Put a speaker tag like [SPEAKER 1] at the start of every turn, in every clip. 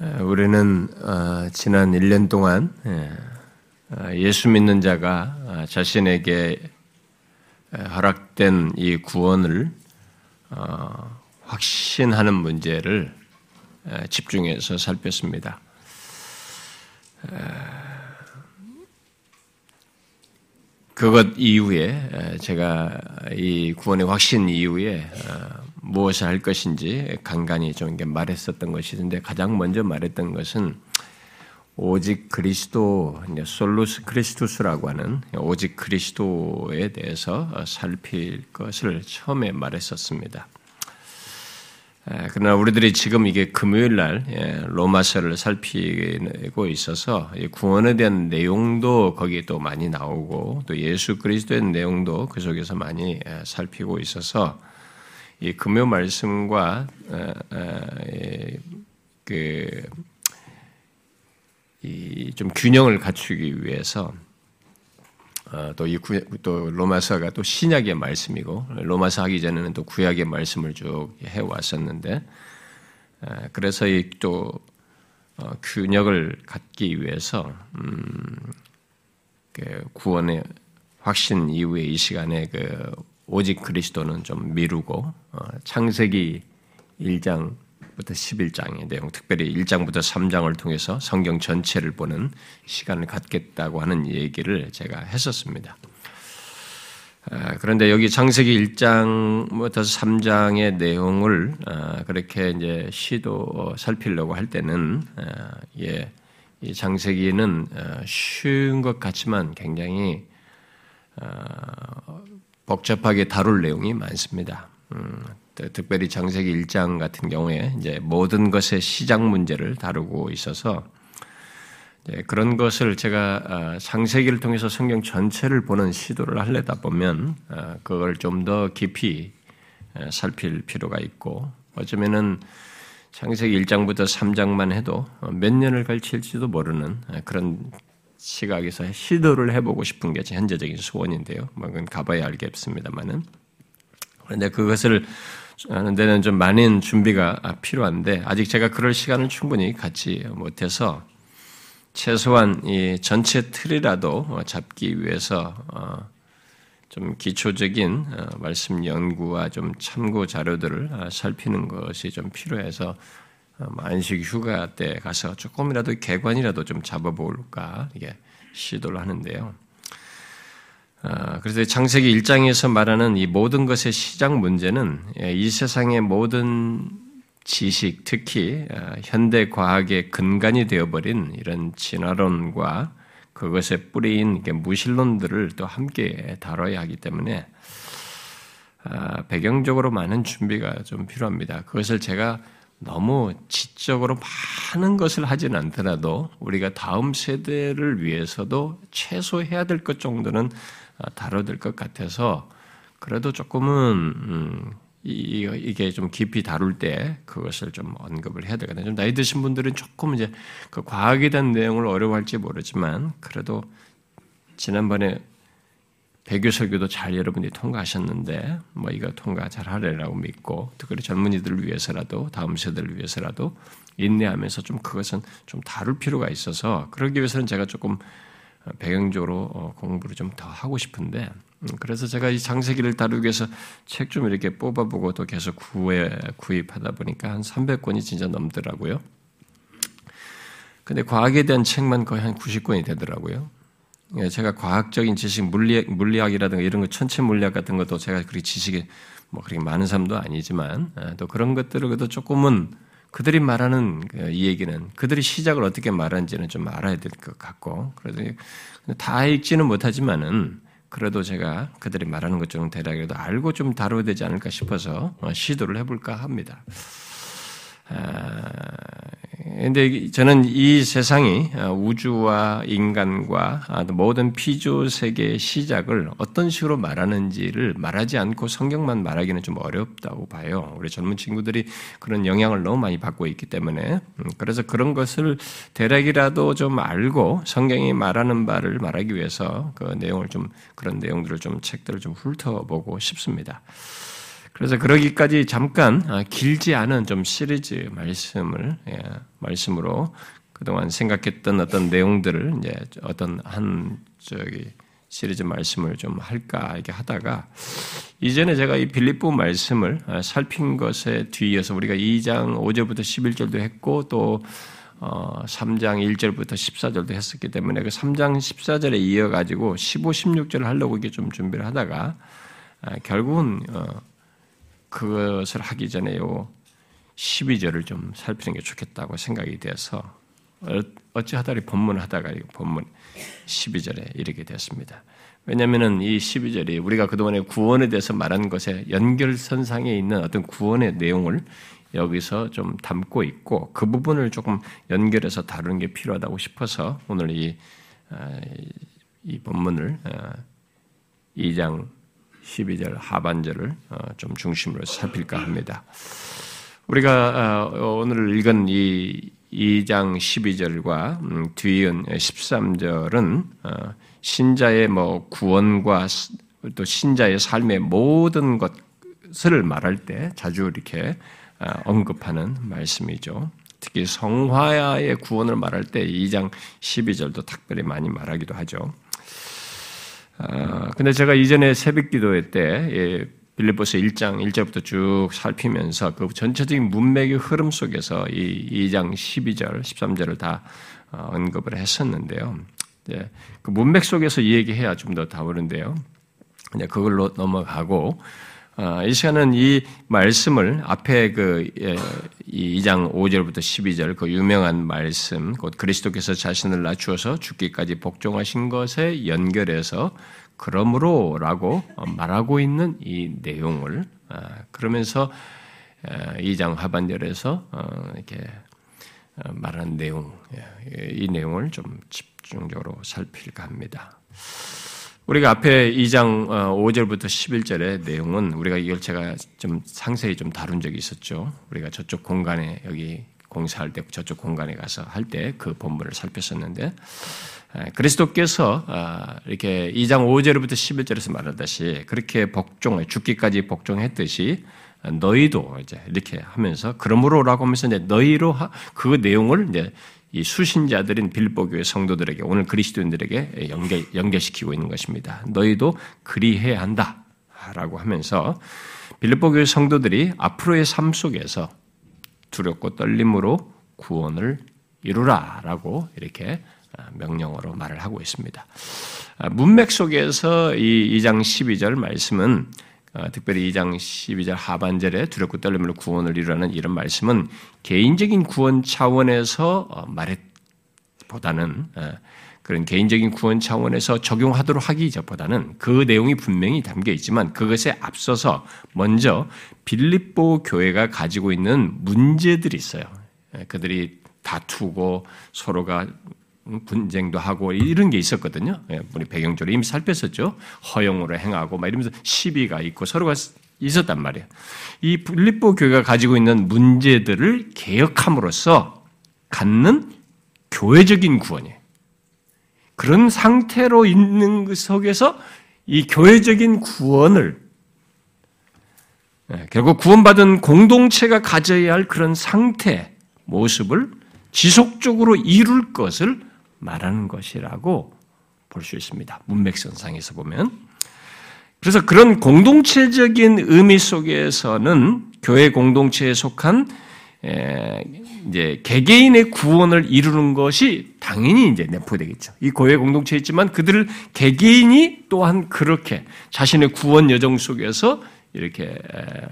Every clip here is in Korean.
[SPEAKER 1] 우리는 어, 지난 1년 동안 예, 어, 예수 믿는 자가 어, 자신에게 허락된 이 구원을 확신하는 문제를 집중해서 살폈습니다. 그것 이후에 제가 이 구원의 확신 이후에 무엇을 할 것인지 간간히 좀 말했었던 것이데 가장 먼저 말했던 것은 오직 그리스도 솔루스 크리스투스라고 하는 오직 그리스도에 대해서 살필 것을 처음에 말했었습니다. 그러나 우리들이 지금 이게 금요일 날 예, 로마서를 살피고 있어서 구원에 대한 내용도 거기에 또 많이 나오고 또 예수 그리스도의 내용도 그 속에서 많이 살피고 있어서 이 금요 말씀과 그좀 균형을 갖추기 위해서 어, 또이 또 로마서가 또 신약의 말씀이고 로마서 하기 전에는 또 구약의 말씀을 쭉 해 왔었는데 그래서 이또 어, 균형을 갖기 위해서 음, 그 구원의 확신 이후에 이 시간에 그 오직 그리스도는 좀 미루고 어, 창세기 1장부터 11장의 내용, 특별히 1장부터 3장을 통해서 성경 전체를 보는 시간을 갖겠다고 하는 얘기를 제가 했었습니다. 아, 그런데 여기 창세기 1장부터 3장의 내용을 아, 그렇게 이제 시도 살피려고 할 때는 아, 예, 이 창세기는 쉬운 것 같지만 굉장히 복잡하게 다룰 내용이 많습니다. 음, 특별히 장세기 1장 같은 경우에 이제 모든 것의 시작 문제를 다루고 있어서 그런 것을 제가 아, 장세기를 통해서 성경 전체를 보는 시도를 하려다 보면 아, 그걸 좀 더 깊이 살필 필요가 있고 어쩌면은 창세기 1장부터 3장만 해도 몇 년을 걸칠지도 모르는 그런 시각에서 시도를 해보고 싶은 게 현재적인 소원인데요. 뭐 그건 가봐야 알겠습니다만은. 그런데 그것을 하는 데는 좀 많은 준비가 필요한데 아직 제가 그럴 시간을 충분히 갖지 못해서 최소한 이 전체 틀이라도 잡기 위해서 어, 좀 기초적인 어, 말씀 연구와 좀 참고 자료들을 아, 살피는 것이 좀 필요해서 어, 안식 휴가 때 가서 조금이라도 개관이라도 좀 잡아볼까 이게 시도를 하는데요. 아, 그래서 창세기 1장에서 말하는 이 모든 것의 시작 문제는 예, 이 세상의 모든 지식, 특히 아, 현대 과학의 근간이 되어버린 이런 진화론과 그것의 뿌리인 무신론들을 또 함께 다뤄야 하기 때문에 아, 배경적으로 많은 준비가 좀 필요합니다. 그것을 제가 너무 지적으로 많은 것을 하진 않더라도 우리가 다음 세대를 위해서도 최소 해야 될 것 정도는 아, 다뤄야 될 것 같아서 그래도 조금은 음, 이게 좀 깊이 다룰 때 그것을 좀 언급을 해야 되거든요. 좀 나이 드신 분들은 조금 이제 그 과학에 대한 내용을 어려워할지 모르지만 그래도 지난번에 배교 설교도 잘 여러분들이 통과하셨는데 뭐 이거 통과 잘 하리라고 믿고 특별히 젊은이들을 위해서라도 다음 세대를 위해서라도 인내하면서 좀 그것은 좀 다룰 필요가 있어서 그러기 위해서는 제가 조금 배경적으로 어, 공부를 좀 더 하고 싶은데 음, 그래서 제가 이 장세기를 다루기 위해서 책 좀 이렇게 뽑아보고 또 계속 구해, 구입하다 보니까 한 300권이 진짜 넘더라고요. 근데 과학에 대한 책만 거의 한 90권이 되더라고요. 예, 제가 과학적인 지식, 물리학, 물리학이라든가 이런 거, 천체 물리학 같은 것도 제가 그렇게 지식이 뭐 그렇게 많은 사람도 아니지만 아, 또 그런 것들을 그래도 조금은 그들이 말하는 그이 얘기는 그들이 시작을 어떻게 말하는지는 좀 알아야 될 것 같고 그래도 다 읽지는 못하지만은 그래도 제가 그들이 말하는 것좀 대략이라도 알고 좀 다뤄야 되지 않을까 싶어서 어, 시도를 해볼까 합니다. 그런데 저는 이 세상이 어, 우주와 인간과 아, 모든 피조 세계의 시작을 어떤 식으로 말하는지를 말하지 않고 성경만 말하기는 좀 어렵다고 봐요. 우리 젊은 친구들이 그런 영향을 너무 많이 받고 있기 때문에 음, 그래서 그런 것을 대략이라도 좀 알고 성경이 말하는 바를 말하기 위해서 그 내용을 좀 그런 내용들을 좀 책들을 좀 훑어보고 싶습니다. 그래서 그러기까지 잠깐 아, 길지 않은 좀 시리즈 말씀을 예, 말씀으로 그동안 생각했던 어떤 내용들을 이제 어떤 한 저기 시리즈 말씀을 좀 할까 이렇게 하다가 이전에 제가 이 빌립보 말씀을 아, 살핀 것에 뒤이어서 우리가 2장 5절부터 11절도 했고 또 3장 어, 1절부터 14절도 했었기 때문에 그 3장 14절에 이어가지고 15, 16절을 하려고 이게 좀 준비를 하다가 아, 결국은 어, 그것을 하기 전에 요 12절을 좀 살피는 게 좋겠다고 생각이 돼서 어찌하다리 본문을 하다가 본문 12절에 이르게 되었습니다. 왜냐하면 이 12절이 우리가 그동안에 구원에 대해서 말한 것에 연결선상에 있는 어떤 구원의 내용을 여기서 좀 담고 있고 그 부분을 조금 연결해서 다루는 게 필요하다고 싶어서 오늘 이, 아, 이 본문을 2장 아, 12절 하반절을 어, 좀 중심으로 살필까 합니다. 우리가 어, 오늘 읽은 이 2장 12절과 음, 뒤은 13절은 어, 신자의 뭐 구원과 또 신자의 삶의 모든 것을 말할 때 자주 이렇게 언급하는 말씀이죠. 특히 성화의 구원을 말할 때 2장 12절도 특별히 많이 말하기도 하죠. 아, 근데 제가 이전에 새벽 기도회 때 예, 빌립보서 1장 1절부터 쭉 살피면서 그 전체적인 문맥의 흐름 속에서 이 2장 12절, 13절을 다 어, 언급을 했었는데요. 예, 그 문맥 속에서 이 얘기해야 좀 더 다루는데요. 그냥 그걸로 넘어가고 아, 이 시간은 이 말씀을 앞에 그 2장 예, 5절부터 12절 그 유명한 말씀, 곧 그리스도께서 자신을 낮추어서 죽기까지 복종하신 것에 연결해서 그러므로라고 말하고 있는 이 내용을 아, 그러면서 2장 하반절에서 어, 이렇게 어, 말하는 내용, 예, 이 내용을 좀 집중적으로 살필까 합니다. 우리가 앞에 2장 5절부터 어, 11절의 내용은 우리가 이걸 제가 좀 상세히 좀 다룬 적이 있었죠. 우리가 저쪽 공간에 여기 공사할 때 저쪽 공간에 가서 할 때 그 본문을 살폈었는데 그리스도께서 아, 이렇게 2장 5절부터 11절에서 말하듯이 그렇게 복종, 죽기까지 복종했듯이 너희도 이제 이렇게 하면서 그러므로라고 하면서 이제 너희로 그 내용을 이제 이 수신자들인 빌보 교회 성도들에게 오늘 그리스도인들에게 연결, 연결시키고 있는 것입니다. 너희도 그리해야 한다라고 하면서 빌보 교회 성도들이 앞으로의 삶 속에서 두렵고 떨림으로 구원을 이루라라고 이렇게 명령어로 말을 하고 있습니다. 문맥 속에서 이 2장 12절 말씀은 어, 특별히 2장 12절 하반절에 두렵고 떨림으로 구원을 이루라는 이런 말씀은 개인적인 구원 차원에서 어, 말했보다는 어, 그런 개인적인 구원 차원에서 적용하도록 하기 보다는 그 내용이 분명히 담겨 있지만 그것에 앞서서 먼저 빌립보 교회가 가지고 있는 문제들이 있어요. 예, 그들이 다투고 서로가 분쟁도 하고 이런 게 있었거든요. 예, 우리 배경적으로 이미 살폈었죠. 허용으로 행하고 막 이러면서 시비가 있고 서로가 있었단 말이에요. 이 빌립보 교회가 가지고 있는 문제들을 개혁함으로써 갖는 교회적인 구원이에요. 그런 상태로 있는 그 속에서 이 교회적인 구원을 예, 결국 구원받은 공동체가 가져야 할 그런 상태, 모습을 지속적으로 이룰 것을 말하는 것이라고 볼 수 있습니다. 문맥선상에서 보면. 그래서 그런 공동체적인 의미 속에서는 교회 공동체에 속한 이제 개개인의 구원을 이루는 것이 당연히 이제 내포되겠죠. 이 교회 공동체에 있지만 그들을 개개인이 또한 그렇게 자신의 구원 여정 속에서 이렇게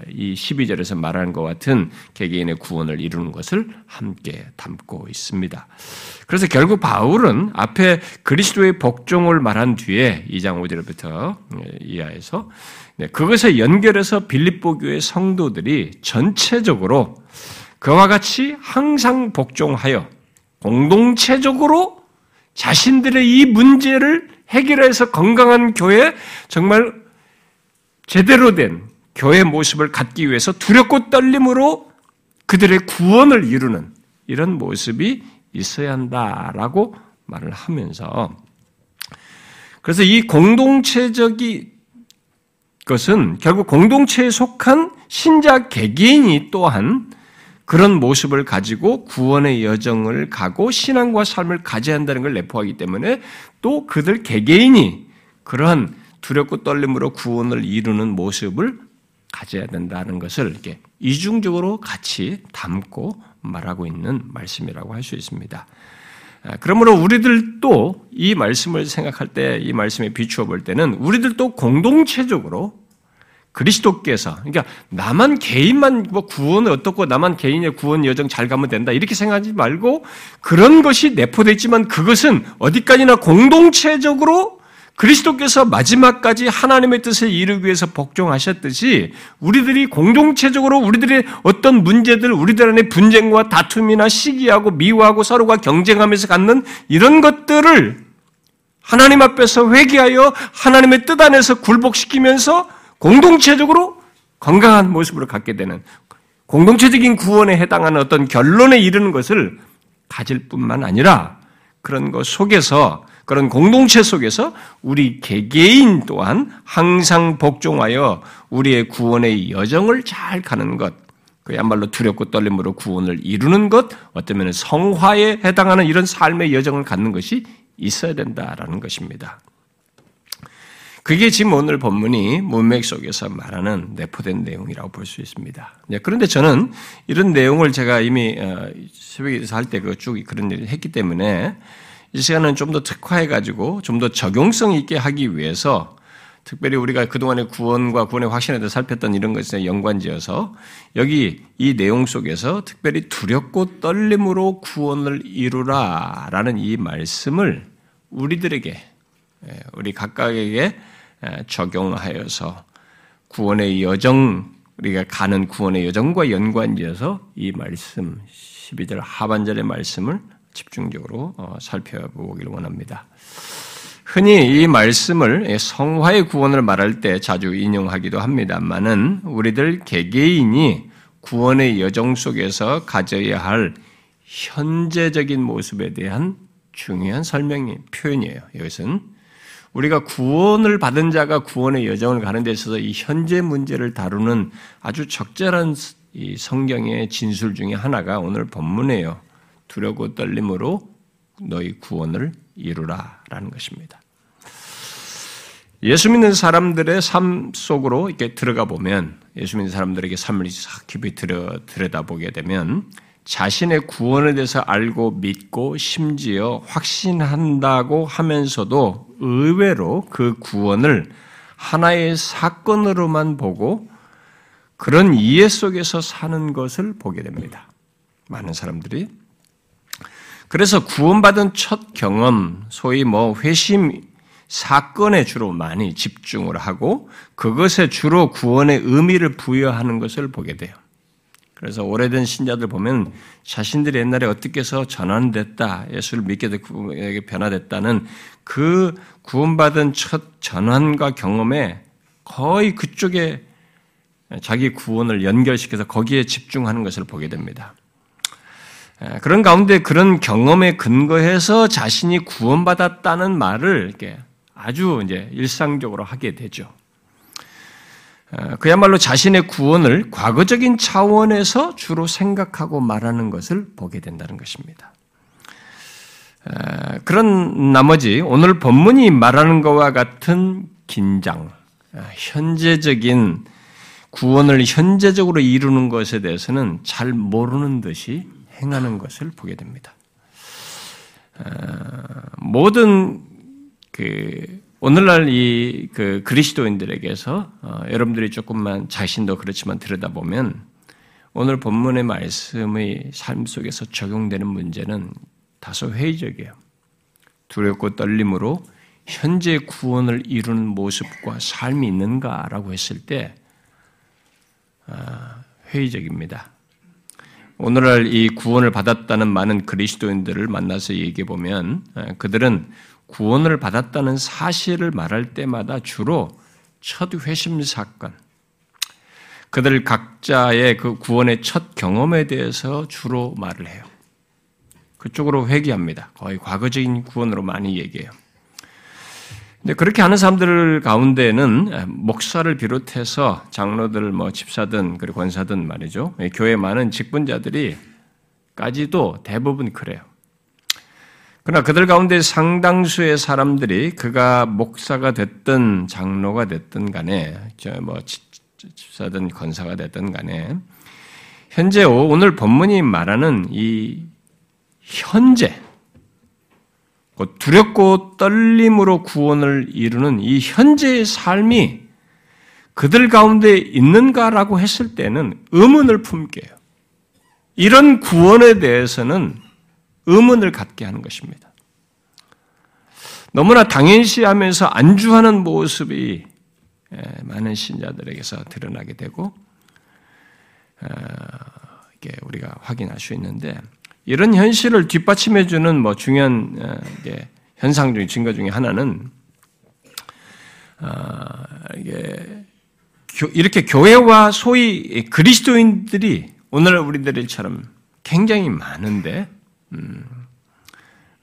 [SPEAKER 1] 이 12절에서 말하는 것 같은 개개인의 구원을 이루는 것을 함께 담고 있습니다. 그래서 결국 바울은 앞에 그리스도의 복종을 말한 뒤에 2장 5절부터 이하에서 네, 그것에 연결해서 빌립보 교회 성도들이 전체적으로 그와 같이 항상 복종하여 공동체적으로 자신들의 이 문제를 해결해서 건강한 교회 정말 제대로 된 교회 모습을 갖기 위해서 두렵고 떨림으로 그들의 구원을 이루는 이런 모습이 있어야 한다라고 말을 하면서 그래서 이 공동체적이 것은 결국 공동체에 속한 신자 개개인이 또한 그런 모습을 가지고 구원의 여정을 가고 신앙과 삶을 가져야 한다는 걸 내포하기 때문에 또 그들 개개인이 그러한 두렵고 떨림으로 구원을 이루는 모습을 가져야 된다는 것을 이렇게 이중적으로 같이 담고 말하고 있는 말씀이라고 할 수 있습니다. 아, 그러므로 우리들도 이 말씀을 생각할 때, 이 말씀에 비추어 볼 때는 우리들도 공동체적으로 그리스도께서, 그러니까 나만 개인만 뭐 구원을 어떻고 나만 개인의 구원 여정 잘 가면 된다 이렇게 생각하지 말고 그런 것이 내포되어 있지만 그것은 어디까지나 공동체적으로 그리스도께서 마지막까지 하나님의 뜻을 이루기 위해서 복종하셨듯이 우리들이 공동체적으로 우리들의 어떤 문제들, 우리들 안에 분쟁과 다툼이나 시기하고 미워하고 서로가 경쟁하면서 갖는 이런 것들을 하나님 앞에서 회개하여 하나님의 뜻 안에서 굴복시키면서 공동체적으로 건강한 모습으로 갖게 되는 공동체적인 구원에 해당하는 어떤 결론에 이르는 것을 가질 뿐만 아니라 그런 것 속에서 그런 공동체 속에서 우리 개개인 또한 항상 복종하여 우리의 구원의 여정을 잘 가는 것, 그야말로 두렵고 떨림으로 구원을 이루는 것, 어쩌면 성화에 해당하는 이런 삶의 여정을 갖는 것이 있어야 된다라는 것입니다. 그게 지금 오늘 본문이 문맥 속에서 말하는 내포된 내용이라고 볼 수 있습니다. 네, 그런데 저는 이런 내용을 제가 이미 어, 새벽에서 할때그쭉 그런 일을 했기 때문에 이 시간은 좀 더 특화해가지고 좀 더 적용성 있게 하기 위해서 특별히 우리가 그동안의 구원과 구원의 확신에 대해 살폈던 이런 것에 연관지어서 여기 이 내용 속에서 특별히 두렵고 떨림으로 구원을 이루라 라는 이 말씀을 우리들에게, 예, 우리 각각에게 예, 적용하여서 구원의 여정, 우리가 가는 구원의 여정과 연관지어서 이 말씀, 12절 하반절의 말씀을 집중적으로 어, 살펴보기를 원합니다. 흔히 이 말씀을 성화의 구원을 말할 때 자주 인용하기도 합니다만은 우리들 개개인이 구원의 여정 속에서 가져야 할 현재적인 모습에 대한 중요한 설명이 표현이에요. 이것은 우리가 구원을 받은 자가 구원의 여정을 가는 데 있어서 이 현재 문제를 다루는 아주 적절한 이 성경의 진술 중에 하나가 오늘 본문이에요. 두려고 떨림으로 너희 구원을 이루라라는 것입니다. 예수 믿는 사람들의 삶 속으로 이렇게 들어가 보면 예수 믿는 사람들에게 삶을 깊이 들여, 들여다보게 되면 자신의 구원에 대해서 알고 믿고 심지어 확신한다고 하면서도 의외로 그 구원을 하나의 사건으로만 보고 그런 이해 속에서 사는 것을 보게 됩니다. 많은 사람들이 그래서 구원받은 첫 경험, 소위 뭐 회심 사건에 주로 많이 집중을 하고 그것에 주로 구원의 의미를 부여하는 것을 보게 돼요. 그래서 오래된 신자들 보면 자신들이 옛날에 어떻게 해서 전환됐다, 예수를 믿게 되고 변화됐다는 그 구원받은 첫 전환과 경험에 거의 그쪽에 자기 구원을 연결시켜서 거기에 집중하는 것을 보게 됩니다. 예, 그런 가운데 그런 경험에 근거해서 자신이 구원받았다는 말을 이렇게 아주 이제 일상적으로 하게 되죠. 예, 그야말로 자신의 구원을 과거적인 차원에서 주로 생각하고 말하는 것을 보게 된다는 것입니다. 예, 그런 나머지 오늘 본문이 말하는 것과 같은 긴장, 현재적인 구원을 현재적으로 이루는 것에 대해서는 잘 모르는 듯이 행하는 것을 보게 됩니다. 어, 모든 그 오늘날 이 그 그리스도인들에게서 어, 여러분들이 조금만 자신도 그렇지만 들여다보면 오늘 본문의 말씀의 삶 속에서 적용되는 문제는 다소 회의적이에요. 두렵고 떨림으로 현재 구원을 이루는 모습과 삶이 있는가라고 했을 때 어, 회의적입니다. 오늘날 이 구원을 받았다는 많은 그리스도인들을 만나서 얘기해 보면 그들은 구원을 받았다는 사실을 말할 때마다 주로 첫 회심 사건, 그들 각자의 그 구원의 첫 경험에 대해서 주로 말을 해요. 그쪽으로 회귀합니다. 거의 과거적인 구원으로 많이 얘기해요. 근데 그렇게 하는 사람들 가운데는 목사를 비롯해서 장로들, 뭐 집사든 그리고 권사든 말이죠. 교회 많은 직분자들이까지도 대부분 그래요. 그러나 그들 가운데 상당수의 사람들이 그가 목사가 됐든 장로가 됐든 간에 뭐 집사든 권사가 됐든 간에 현재 오늘 본문이 말하는 이 현재 두렵고 떨림으로 구원을 이루는 이 현재의 삶이 그들 가운데 있는가라고 했을 때는 의문을 품게요. 이런 구원에 대해서는 의문을 갖게 하는 것입니다. 너무나 당연시하면서 안주하는 모습이 예, 많은 신자들에게서 드러나게 되고 어, 이게 우리가 확인할 수 있는데 이런 현실을 뒷받침해주는 뭐 중요한 어, 현상 중 증거 중에 하나는 어, 이게 이렇게 교회와 소위 그리스도인들이 오늘 우리들처럼 굉장히 많은데 음,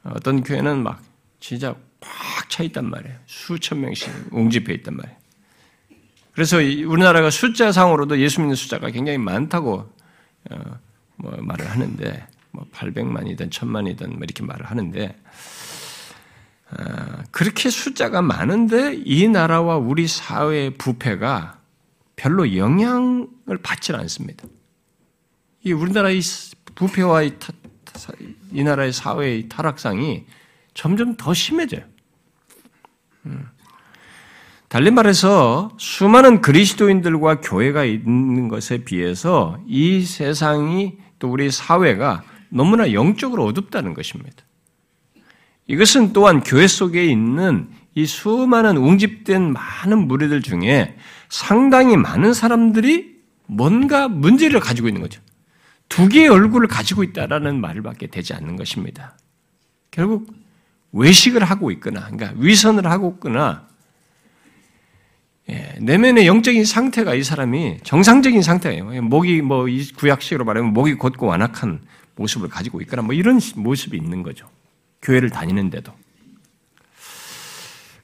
[SPEAKER 1] 어떤 교회는 막 진짜 꽉 차 있단 말이에요. 수천 명씩 웅집해 있단 말이에요. 그래서 우리나라가 숫자상으로도 예수 믿는 숫자가 굉장히 많다고 어, 뭐 말을 하는데 뭐 800만이든 1000만이든 뭐 이렇게 말을 하는데 어, 그렇게 숫자가 많은데 이 나라와 우리 사회의 부패가 별로 영향을 받지 않습니다. 이 우리나라의 부패와 이, 타, 이 나라의 사회의 타락상이 점점 더 심해져요. 음. 달리 말해서 수많은 그리스도인들과 교회가 있는 것에 비해서 이 세상이 또 우리 사회가 너무나 영적으로 어둡다는 것입니다. 이것은 또한 교회 속에 있는 이 수많은 웅집된 많은 무리들 중에 상당히 많은 사람들이 뭔가 문제를 가지고 있는 거죠. 두 개의 얼굴을 가지고 있다라는 말밖에 되지 않는 것입니다. 결국 외식을 하고 있거나, 그러니까 위선을 하고 있거나, 예, 내면의 영적인 상태가 이 사람이 정상적인 상태예요. 목이 뭐 구약식으로 말하면 목이 곧고 완악한 모습을 가지고 있거나 뭐 이런 모습이 있는 거죠. 교회를 다니는데도.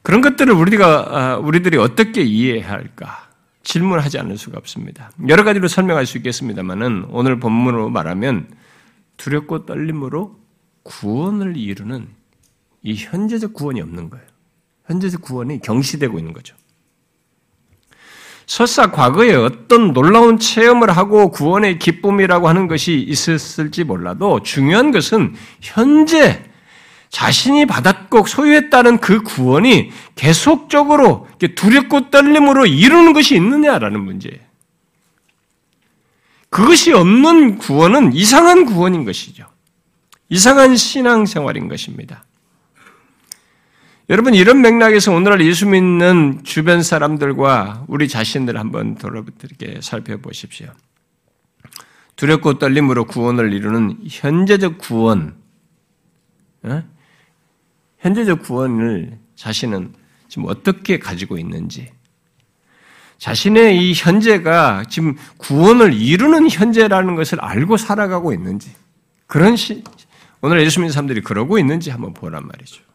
[SPEAKER 1] 그런 것들을 우리가 아, 우리들이 어떻게 이해해야 할까? 질문하지 않을 수가 없습니다. 여러 가지로 설명할 수 있겠습니다만은 오늘 본문으로 말하면 두렵고 떨림으로 구원을 이루는 이 현재적 구원이 없는 거예요. 현재적 구원이 경시되고 있는 거죠. 설사 과거에 어떤 놀라운 체험을 하고 구원의 기쁨이라고 하는 것이 있었을지 몰라도 중요한 것은 현재 자신이 받았고 소유했다는 그 구원이 계속적으로 두렵고 떨림으로 이루는 것이 있느냐라는 문제예요. 그것이 없는 구원은 이상한 구원인 것이죠. 이상한 신앙생활인 것입니다. 여러분 이런 맥락에서 오늘날 예수 믿는 주변 사람들과 우리 자신들 한번 돌아보게 살펴보십시오. 두렵고 떨림으로 구원을 이루는 현재적 구원, 어? 현재적 구원을 자신은 지금 어떻게 가지고 있는지, 자신의 이 현재가 지금 구원을 이루는 현재라는 것을 알고 살아가고 있는지, 그런 시, 오늘 예수 믿는 사람들이 그러고 있는지 한번 보란 말이죠.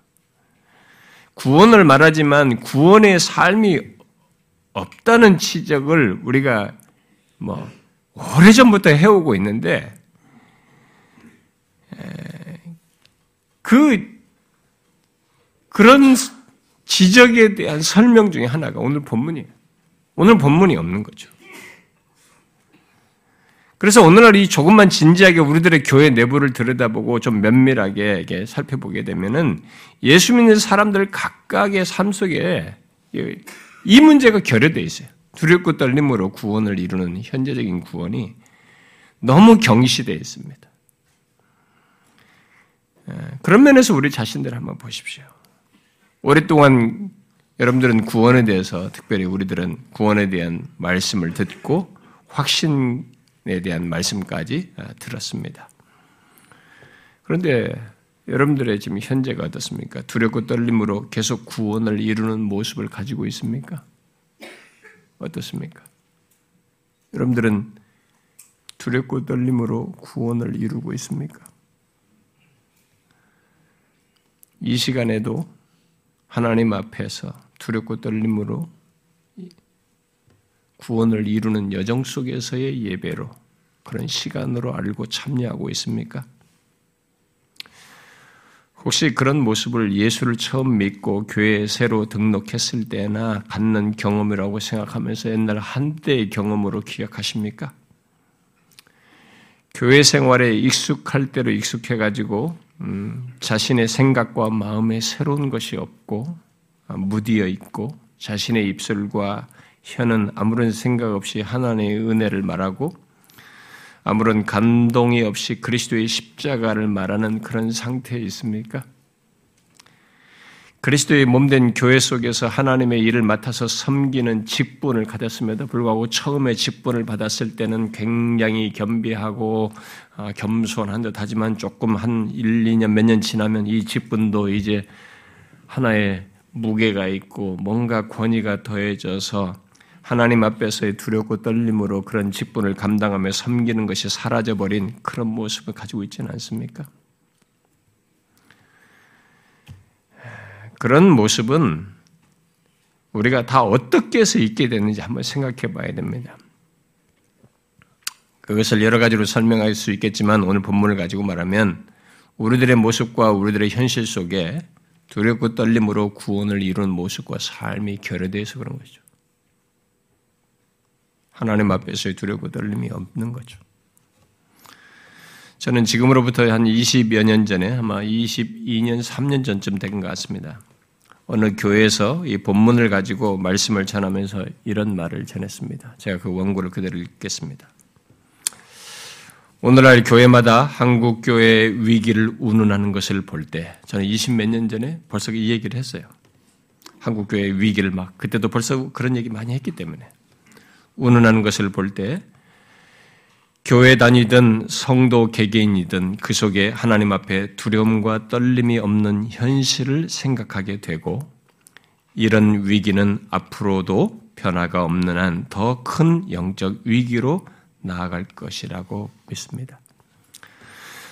[SPEAKER 1] 구원을 말하지만 구원의 삶이 없다는 지적을 우리가 뭐 오래전부터 해오고 있는데 그 그런 지적에 대한 설명 중에 하나가 오늘 본문이에요. 오늘 본문이 없는 거죠. 그래서 오늘날 이 조금만 진지하게 우리들의 교회 내부를 들여다보고 좀 면밀하게 살펴보게 되면은 예수 믿는 사람들 각각의 삶 속에 이 문제가 결여되어 있어요. 두렵고 떨림으로 구원을 이루는 현재적인 구원이 너무 경시되어 있습니다. 예, 그런 면에서 우리 자신들 한번 보십시오. 오랫동안 여러분들은 구원에 대해서 특별히 우리들은 구원에 대한 말씀을 듣고 확신 에 대한 말씀까지 아, 들었습니다. 그런데 여러분들의 지금 현재가 어떻습니까? 두렵고 떨림으로 계속 구원을 이루는 모습을 가지고 있습니까? 어떻습니까? 여러분들은 두렵고 떨림으로 구원을 이루고 있습니까? 이 시간에도 하나님 앞에서 두렵고 떨림으로 구원을 이루는 여정 속에서의 예배로 그런 시간으로 알고 참여하고 있습니까? 혹시 그런 모습을 예수를 처음 믿고 교회에 새로 등록했을 때나 갖는 경험이라고 생각하면서 옛날 한때의 경험으로 기억하십니까? 교회 생활에 익숙할 대로 익숙해가지고 음, 자신의 생각과 마음에 새로운 것이 없고 아, 무디어 있고 자신의 입술과 혀는 아무런 생각 없이 하나님의 은혜를 말하고 아무런 감동이 없이 그리스도의 십자가를 말하는 그런 상태에 있습니까? 그리스도의 몸된 교회 속에서 하나님의 일을 맡아서 섬기는 직분을 가졌음에도 불구하고 처음에 직분을 받았을 때는 굉장히 겸비하고 아, 겸손한 듯 하지만 조금 한 1, 2년 몇 년 지나면 이 직분도 이제 하나의 무게가 있고 뭔가 권위가 더해져서 하나님 앞에서의 두렵고 떨림으로 그런 직분을 감당하며 섬기는 것이 사라져버린 그런 모습을 가지고 있지는 않습니까? 그런 모습은 우리가 다 어떻게 해서 있게 되는지 한번 생각해 봐야 됩니다. 그것을 여러 가지로 설명할 수 있겠지만 오늘 본문을 가지고 말하면 우리들의 모습과 우리들의 현실 속에 두렵고 떨림으로 구원을 이룬 모습과 삶이 결여돼서 그런 거죠. 하나님 앞에서의 두렵고 떨림이 없는 거죠. 저는 지금으로부터 한 20여 년 전에 아마 22년, 3년 전쯤 된 것 같습니다. 어느 교회에서 이 본문을 가지고 말씀을 전하면서 이런 말을 전했습니다. 제가 그 원고를 그대로 읽겠습니다. 오늘날 교회마다 한국 교회의 위기를 운운하는 것을 볼 때 저는 20 몇 년 전에 벌써 이 얘기를 했어요. 한국 교회의 위기를 막 그때도 벌써 그런 얘기 많이 했기 때문에 운운하는 것을 볼 때 교회 다니든 성도 개개인이든 그 속에 하나님 앞에 두려움과 떨림이 없는 현실을 생각하게 되고 이런 위기는 앞으로도 변화가 없는 한 더 큰 영적 위기로 나아갈 것이라고 믿습니다.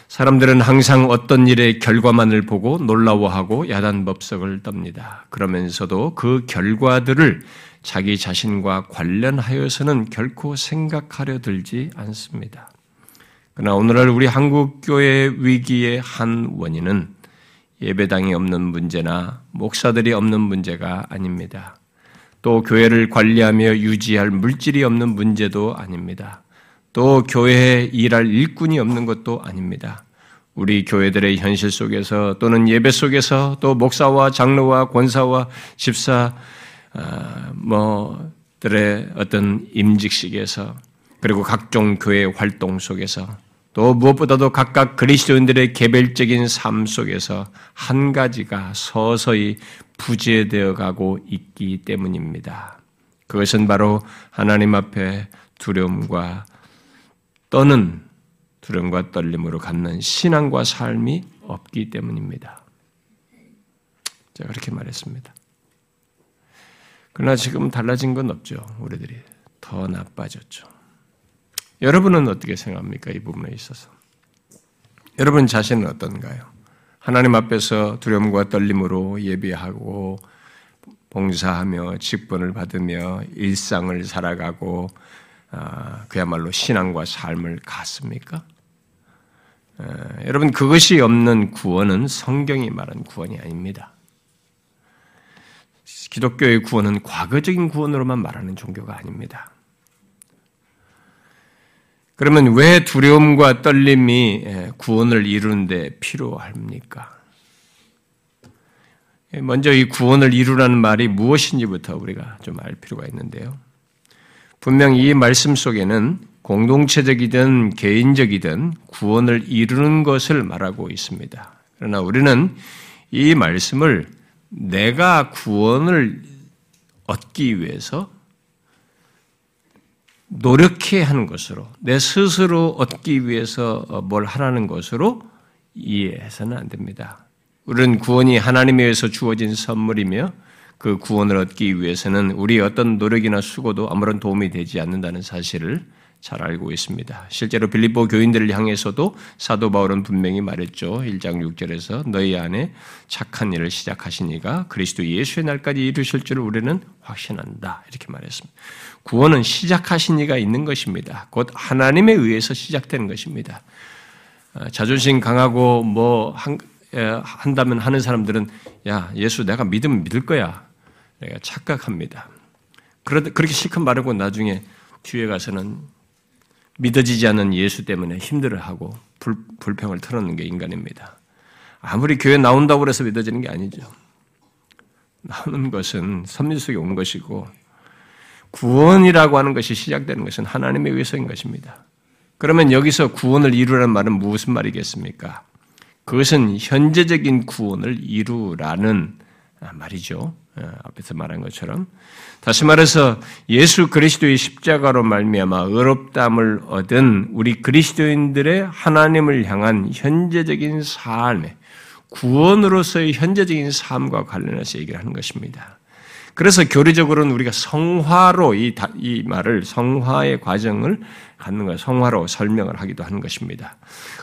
[SPEAKER 1] 사람들은 항상 어떤 일의 결과만을 보고 놀라워하고 야단 법석을 떱니다. 그러면서도 그 결과들을 자기 자신과 관련하여서는 결코 생각하려 들지 않습니다. 그러나 오늘날 우리 한국 교회 위기의 한 원인은 예배당이 없는 문제나 목사들이 없는 문제가 아닙니다. 또 교회를 관리하며 유지할 물질이 없는 문제도 아닙니다. 또 교회에 일할 일꾼이 없는 것도 아닙니다. 우리 교회들의 현실 속에서 또는 예배 속에서 또 목사와 장로와 권사와 집사 아, 뭐들의 어떤 임직식에서 그리고 각종 교회 활동 속에서 또 무엇보다도 각각 그리스도인들의 개별적인 삶 속에서 한 가지가 서서히 부재되어 가고 있기 때문입니다. 그것은 바로 하나님 앞에 두려움과 떠는 두려움과 떨림으로 갖는 신앙과 삶이 없기 때문입니다. 제가 그렇게 말했습니다. 그러나 지금 달라진 건 없죠. 우리들이 더 나빠졌죠. 여러분은 어떻게 생각합니까? 이 부분에 있어서. 여러분 자신은 어떤가요? 하나님 앞에서 두려움과 떨림으로 예비하고 봉사하며 직분을 받으며 일상을 살아가고 아, 그야말로 신앙과 삶을 갖습니까? 여러분 그것이 없는 구원은 성경이 말한 구원이 아닙니다. 기독교의 구원은 과거적인 구원으로만 말하는 종교가 아닙니다. 그러면 왜 두려움과 떨림이 구원을 이루는데 필요합니까? 먼저 이 구원을 이루라는 말이 무엇인지부터 우리가 좀 알 필요가 있는데요. 분명 이 말씀 속에는 공동체적이든 개인적이든 구원을 이루는 것을 말하고 있습니다. 그러나 우리는 이 말씀을 내가 구원을 얻기 위해서 노력해야 하는 것으로, 내 스스로 얻기 위해서 뭘 하라는 것으로 이해해서는 안 됩니다. 우리는 구원이 하나님에 의해서 주어진 선물이며 그 구원을 얻기 위해서는 우리 어떤 노력이나 수고도 아무런 도움이 되지 않는다는 사실을 잘 알고 있습니다. 실제로 빌립보 교인들을 향해서도 사도 바울은 분명히 말했죠. 1장 6절에서 너희 안에 착한 일을 시작하신 이가 그리스도 예수의 날까지 이루실 줄을 우리는 확신한다. 이렇게 말했습니다. 구원은 시작하신 이가 있는 것입니다. 곧 하나님에 의해서 시작되는 것입니다. 어, 자존심 강하고 뭐 한, 한다면 하는 사람들은 야 예수 내가 믿으면 믿을 거야. 내가 착각합니다. 그렇게 실컷 말하고 나중에 뒤에 가서는 믿어지지 않는 예수 때문에 힘들어하고 불, 불평을 털어놓는 게 인간입니다. 아무리 교회 나온다고 해서 믿어지는 게 아니죠. 나오는 것은 섭리 속에 온 것이고 구원이라고 하는 것이 시작되는 것은 하나님에 의해서인 것입니다. 그러면 여기서 구원을 이루라는 말은 무슨 말이겠습니까? 그것은 현재적인 구원을 이루라는 말이죠. 어, 앞에서 말한 것처럼 다시 말해서 예수 그리스도의 십자가로 말미암아 의롭담을 얻은 우리 그리스도인들의 하나님을 향한 현재적인 삶의 구원으로서의 현재적인 삶과 관련해서 얘기를 하는 것입니다. 그래서 교리적으로는 우리가 성화로 이, 이 말을 성화의 과정을 갖는 거 성화로 설명을 하기도 하는 것입니다.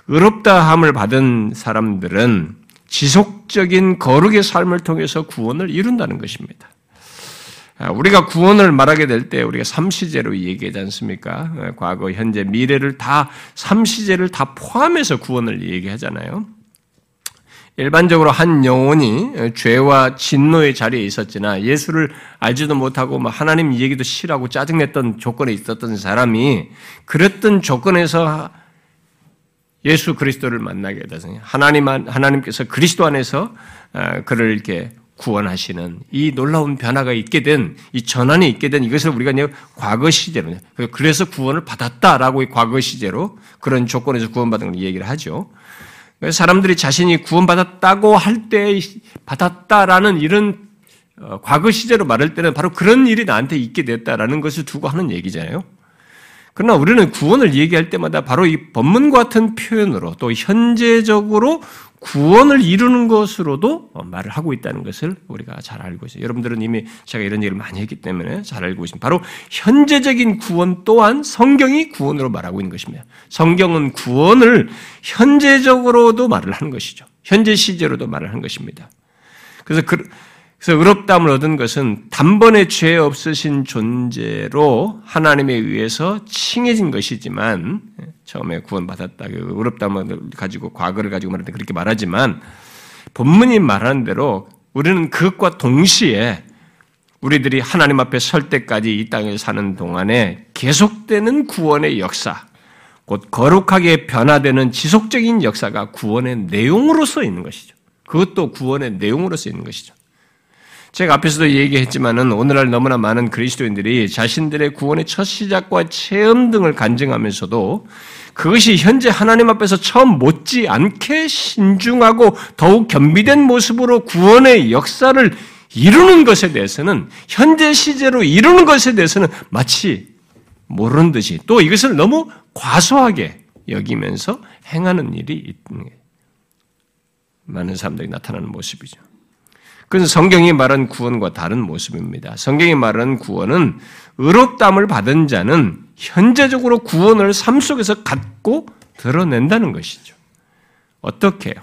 [SPEAKER 1] 의롭다함을 받은 사람들은 지속적인 거룩의 삶을 통해서 구원을 이룬다는 것입니다. 아, 우리가 구원을 말하게 될 때 우리가 삼시제로 얘기하지 않습니까? 아, 과거, 현재, 미래를 다 삼시제를 다 포함해서 구원을 얘기하잖아요. 일반적으로 한 영혼이 죄와 진노의 자리에 있었지나 예수를 알지도 못하고 뭐 하나님 얘기도 싫어하고 짜증냈던 조건에 있었던 사람이 그랬던 조건에서 예수 그리스도를 만나게 돼서 하나님 하나님께서 그리스도 안에서 아, 그를 이렇게 구원하시는 이 놀라운 변화가 있게 된 이 전환이 있게 된 이것을 우리가 이제 과거 시제로 그래서 구원을 받았다라고 과거 시제로 그런 조건에서 구원받은 걸 얘기를 하죠. 사람들이 자신이 구원받았다고 할 때 받았다라는 이런 어, 과거 시제로 말할 때는 바로 그런 일이 나한테 있게 됐다라는 것을 두고 하는 얘기잖아요. 그러나 우리는 구원을 얘기할 때마다 바로 이 본문 같은 표현으로 또 현재적으로 구원을 이루는 것으로도 말을 하고 있다는 것을 우리가 잘 알고 있어요. 여러분들은 이미 제가 이런 얘기를 많이 했기 때문에 잘 알고 있습니다. 바로 현재적인 구원 또한 성경이 구원으로 말하고 있는 것입니다. 성경은 구원을 현재적으로도 말을 하는 것이죠. 현재 시제로도 말을 하는 것입니다. 그래서 그, 그래서 의롭다함을 얻은 것은 단번에 죄 없으신 존재로 하나님에 의해서 칭해진 것이지만 처음에 구원받았다. 그 의롭다함을 가지고 과거를 가지고 말할 때 그렇게 말하지만 본문이 말하는 대로 우리는 그것과 동시에 우리들이 하나님 앞에 설 때까지 이 땅에 사는 동안에 계속되는 구원의 역사, 곧 거룩하게 변화되는 지속적인 역사가 구원의 내용으로서 있는 것이죠. 그것도 구원의 내용으로서 있는 것이죠. 제가 앞에서도 얘기했지만은 오늘날 너무나 많은 그리스도인들이 자신들의 구원의 첫 시작과 체험 등을 간증하면서도 그것이 현재 하나님 앞에서 처음 못지 않게 신중하고 더욱 겸비된 모습으로 구원의 역사를 이루는 것에 대해서는 현재 시제로 이루는 것에 대해서는 마치 모르는 듯이 또 이것을 너무 과소하게 여기면서 행하는 일이 있는 많은 사람들이 나타나는 모습이죠. 그건 성경이 말한 구원과 다른 모습입니다. 성경이 말하는 구원은 의롭담을 받은 자는 현재적으로 구원을 삶 속에서 갖고 드러낸다는 것이죠. 어떻게 요?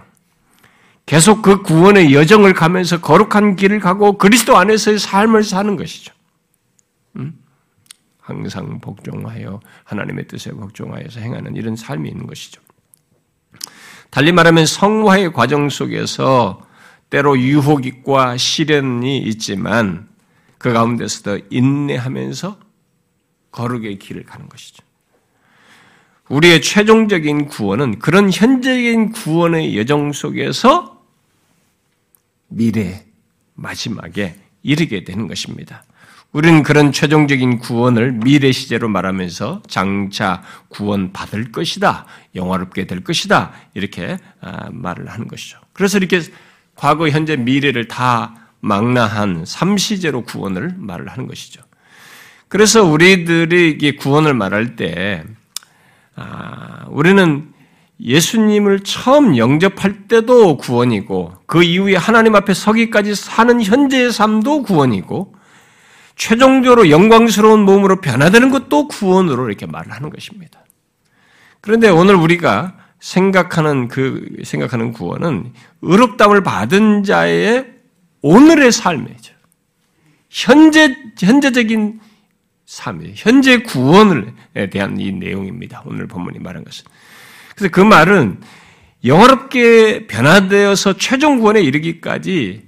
[SPEAKER 1] 계속 그 구원의 여정을 가면서 거룩한 길을 가고 그리스도 안에서의 삶을 사는 것이죠. 음? 항상 복종하여 하나님의 뜻에 복종하여서 행하는 이런 삶이 있는 것이죠. 달리 말하면 성화의 과정 속에서 때로 유혹과 시련이 있지만 그 가운데서도 인내하면서 거룩의 길을 가는 것이죠. 우리의 최종적인 구원은 그런 현재적인 구원의 여정 속에서 미래 마지막에 이르게 되는 것입니다. 우리는 그런 최종적인 구원을 미래 시제로 말하면서 장차 구원 받을 것이다, 영화롭게 될 것이다 이렇게 아, 말을 하는 것이죠. 그래서 이렇게 과거, 현재, 미래를 다 망라한 삼시제로 구원을 말을 하는 것이죠. 그래서 우리들이 구원을 말할 때, 아, 우리는 예수님을 처음 영접할 때도 구원이고, 그 이후에 하나님 앞에 서기까지 사는 현재의 삶도 구원이고, 최종적으로 영광스러운 몸으로 변화되는 것도 구원으로 이렇게 말을 하는 것입니다. 그런데 오늘 우리가 생각하는 그 생각하는 구원은 의롭담을 받은 자의 오늘의 삶이죠. 현재 현재적인 삶이에요. 현재 구원에 대한 이 내용입니다. 오늘 본문이 말한 것은. 그래서 그 말은 영화롭게 변화되어서 최종 구원에 이르기까지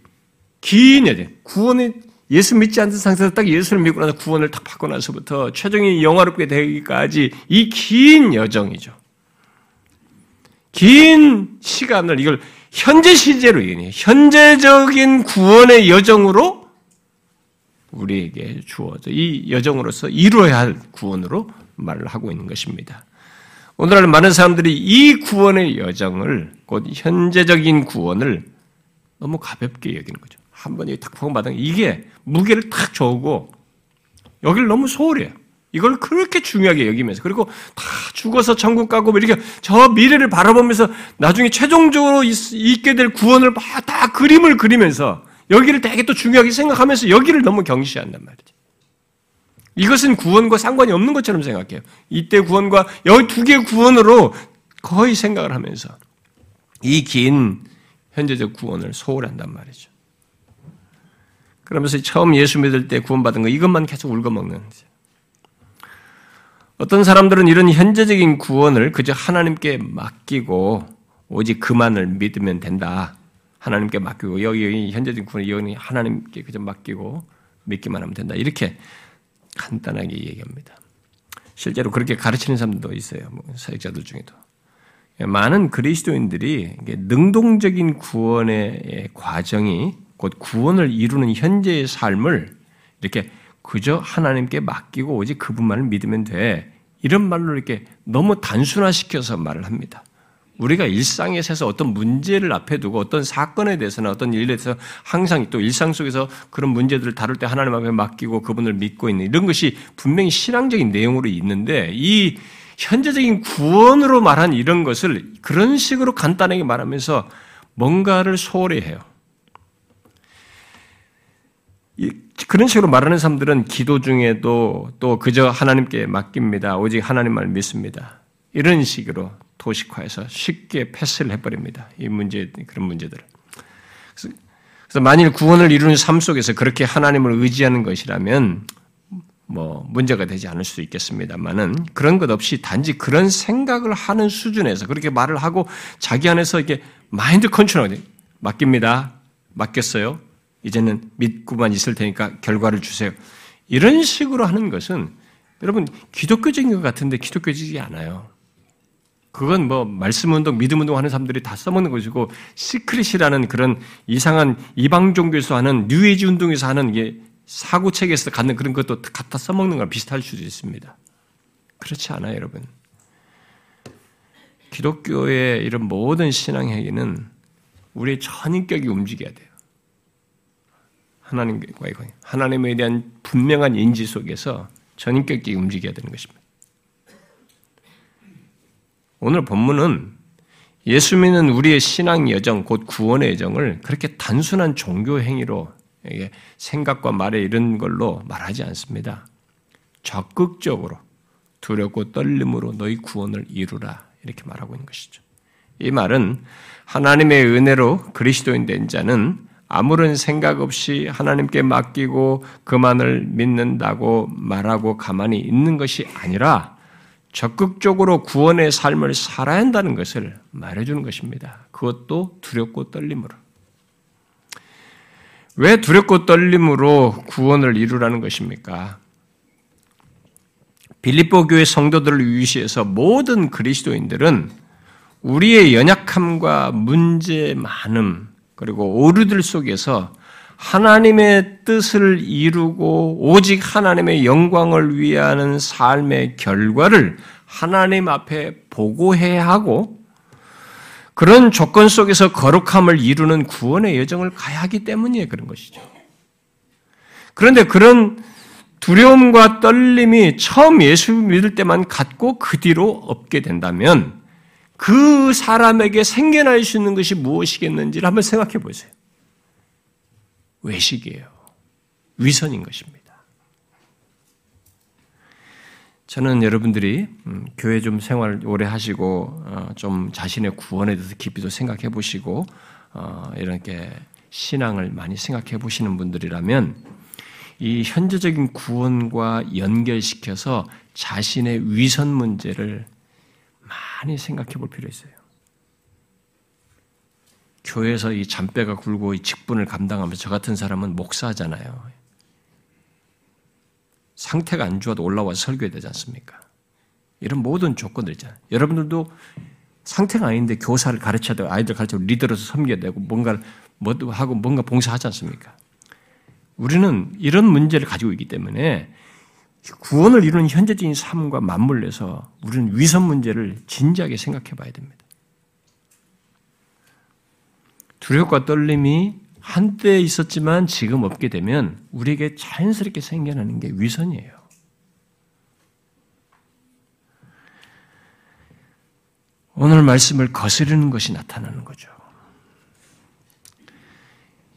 [SPEAKER 1] 긴 여정, 구원의 예수 믿지 않는 상태에서 딱 예수를 믿고 나서 구원을 딱 받고 나서부터 최종이 영화롭게 되기까지 이 긴 여정이죠. 긴 시간을 이걸 현재 시제로 얘기해요. 현재적인 구원의 여정으로 우리에게 주어져 이 여정으로서 이루어야 할 구원으로 말을 하고 있는 것입니다. 오늘날 많은 사람들이 이 구원의 여정을 곧 현재적인 구원을 너무 가볍게 여기는 거죠. 한 번에 탁 구원받은 이게 무게를 탁 줘고 여기를 너무 소홀해요. 이걸 그렇게 중요하게 여기면서 그리고 다 죽어서 천국 가고 뭐 이렇게 저 미래를 바라보면서 나중에 최종적으로 있게 될 구원을 다 그림을 그리면서 여기를 되게 또 중요하게 생각하면서 여기를 너무 경시한단 말이죠. 이것은 구원과 상관이 없는 것처럼 생각해요. 이때 구원과 여기 두 개의 구원으로 거의 생각을 하면서 이 긴 현재적 구원을 소홀한단 말이죠. 그러면서 처음 예수 믿을 때 구원받은 거 이것만 계속 울거먹는 거죠. 어떤 사람들은 이런 현재적인 구원을 그저 하나님께 맡기고 오직 그만을 믿으면 된다. 하나님께 맡기고 여기 현재적인 구원을 여기 하나님께 그저 맡기고 믿기만 하면 된다. 이렇게 간단하게 얘기합니다. 실제로 그렇게 가르치는 사람들도 있어요. 뭐 사역자들 중에도. 많은 그리스도인들이 능동적인 구원의 과정이 곧 구원을 이루는 현재의 삶을 이렇게 그저 하나님께 맡기고 오직 그분만을 믿으면 돼. 이런 말로 이렇게 너무 단순화시켜서 말을 합니다. 우리가 일상에 서서 어떤 문제를 앞에 두고 어떤 사건에 대해서나 어떤 일에 대해서 항상 또 일상 속에서 그런 문제들을 다룰 때 하나님 앞에 맡기고 그분을 믿고 있는 이런 것이 분명히 신앙적인 내용으로 있는데 이 현재적인 구원으로 말한 이런 것을 그런 식으로 간단하게 말하면서 뭔가를 소홀히 해요. 그런 식으로 말하는 사람들은 기도 중에도 또 그저 하나님께 맡깁니다. 오직 하나님만 믿습니다. 이런 식으로 도식화해서 쉽게 패스를 해버립니다. 이 문제, 그런 문제들을. 그래서 만일 구원을 이루는 삶 속에서 그렇게 하나님을 의지하는 것이라면 뭐 문제가 되지 않을 수 있겠습니다만은 그런 것 없이 단지 그런 생각을 하는 수준에서 그렇게 말을 하고 자기 안에서 이렇게 마인드 컨트롤 맡깁니다. 맡겼어요. 이제는 믿고만 있을 테니까 결과를 주세요. 이런 식으로 하는 것은 여러분 기독교적인 것 같은데 기독교적이지 않아요. 그건 뭐 말씀 운동, 믿음 운동 하는 사람들이 다 써먹는 것이고 Secret이라는 그런 이상한 이방 종교에서 하는 뉴에이지 운동에서 하는 게 사고 체계에서 갖는 그런 것도 갖다 써먹는 거랑 비슷할 수도 있습니다. 그렇지 않아요, 여러분. 기독교의 이런 모든 신앙 행위는 우리의 전인격이 움직여야 돼요. 하나님과의 관계, 하나님에 대한 분명한 인지 속에서 전인격이 움직여야 되는 것입니다. 오늘 본문은 예수 믿는 우리의 신앙 여정, 곧 구원의 여정을 그렇게 단순한 종교 행위로 생각과 말에 이런 걸로 말하지 않습니다. 적극적으로 두렵고 떨림으로 너희 구원을 이루라 이렇게 말하고 있는 것이죠. 이 말은 하나님의 은혜로 그리스도인 된 자는 아무런 생각 없이 하나님께 맡기고 그만을 믿는다고 말하고 가만히 있는 것이 아니라 적극적으로 구원의 삶을 살아야 한다는 것을 말해주는 것입니다. 그것도 두렵고 떨림으로. 왜 두렵고 떨림으로 구원을 이루라는 것입니까? 빌립보 교회 성도들을 위시해서 모든 그리스도인들은 우리의 연약함과 문제 많음, 그리고 오류들 속에서 하나님의 뜻을 이루고 오직 하나님의 영광을 위하는 삶의 결과를 하나님 앞에 보고해야 하고 그런 조건 속에서 거룩함을 이루는 구원의 여정을 가야 하기 때문에 그런 것이죠. 그런데 그런 두려움과 떨림이 처음 예수 믿을 때만 갖고 그 뒤로 없게 된다면 그 사람에게 생겨날 수 있는 것이 무엇이겠는지를 한번 생각해 보세요. 외식이에요. 위선인 것입니다. 저는 여러분들이 음, 교회 좀 생활 오래 하시고 어, 좀 자신의 구원에 대해서 깊이도 생각해 보시고 어, 이렇게 신앙을 많이 생각해 보시는 분들이라면 이 현재적인 구원과 연결시켜서 자신의 위선 문제를 많이 생각해 볼 필요 있어요. 교회에서 이 잔뼈가 굴고 이 직분을 감당하면서 저 같은 사람은 목사잖아요. 상태가 안 좋아도 올라와서 설교해야 되지 않습니까? 이런 모든 조건들 있잖아요. 여러분들도 상태가 아닌데 교사를 가르쳐야 되고 아이들 가르쳐 리더로서 섬겨야 되고 뭔가를 뭐 하고 뭔가 봉사하지 않습니까? 우리는 이런 문제를 가지고 있기 때문에 구원을 이루는 현재적인 삶과 맞물려서 우리는 위선 문제를 진지하게 생각해 봐야 됩니다. 두려움과 떨림이 한때 있었지만 지금 없게 되면 우리에게 자연스럽게 생겨나는 게 위선이에요. 오늘 말씀을 거스르는 것이 나타나는 거죠.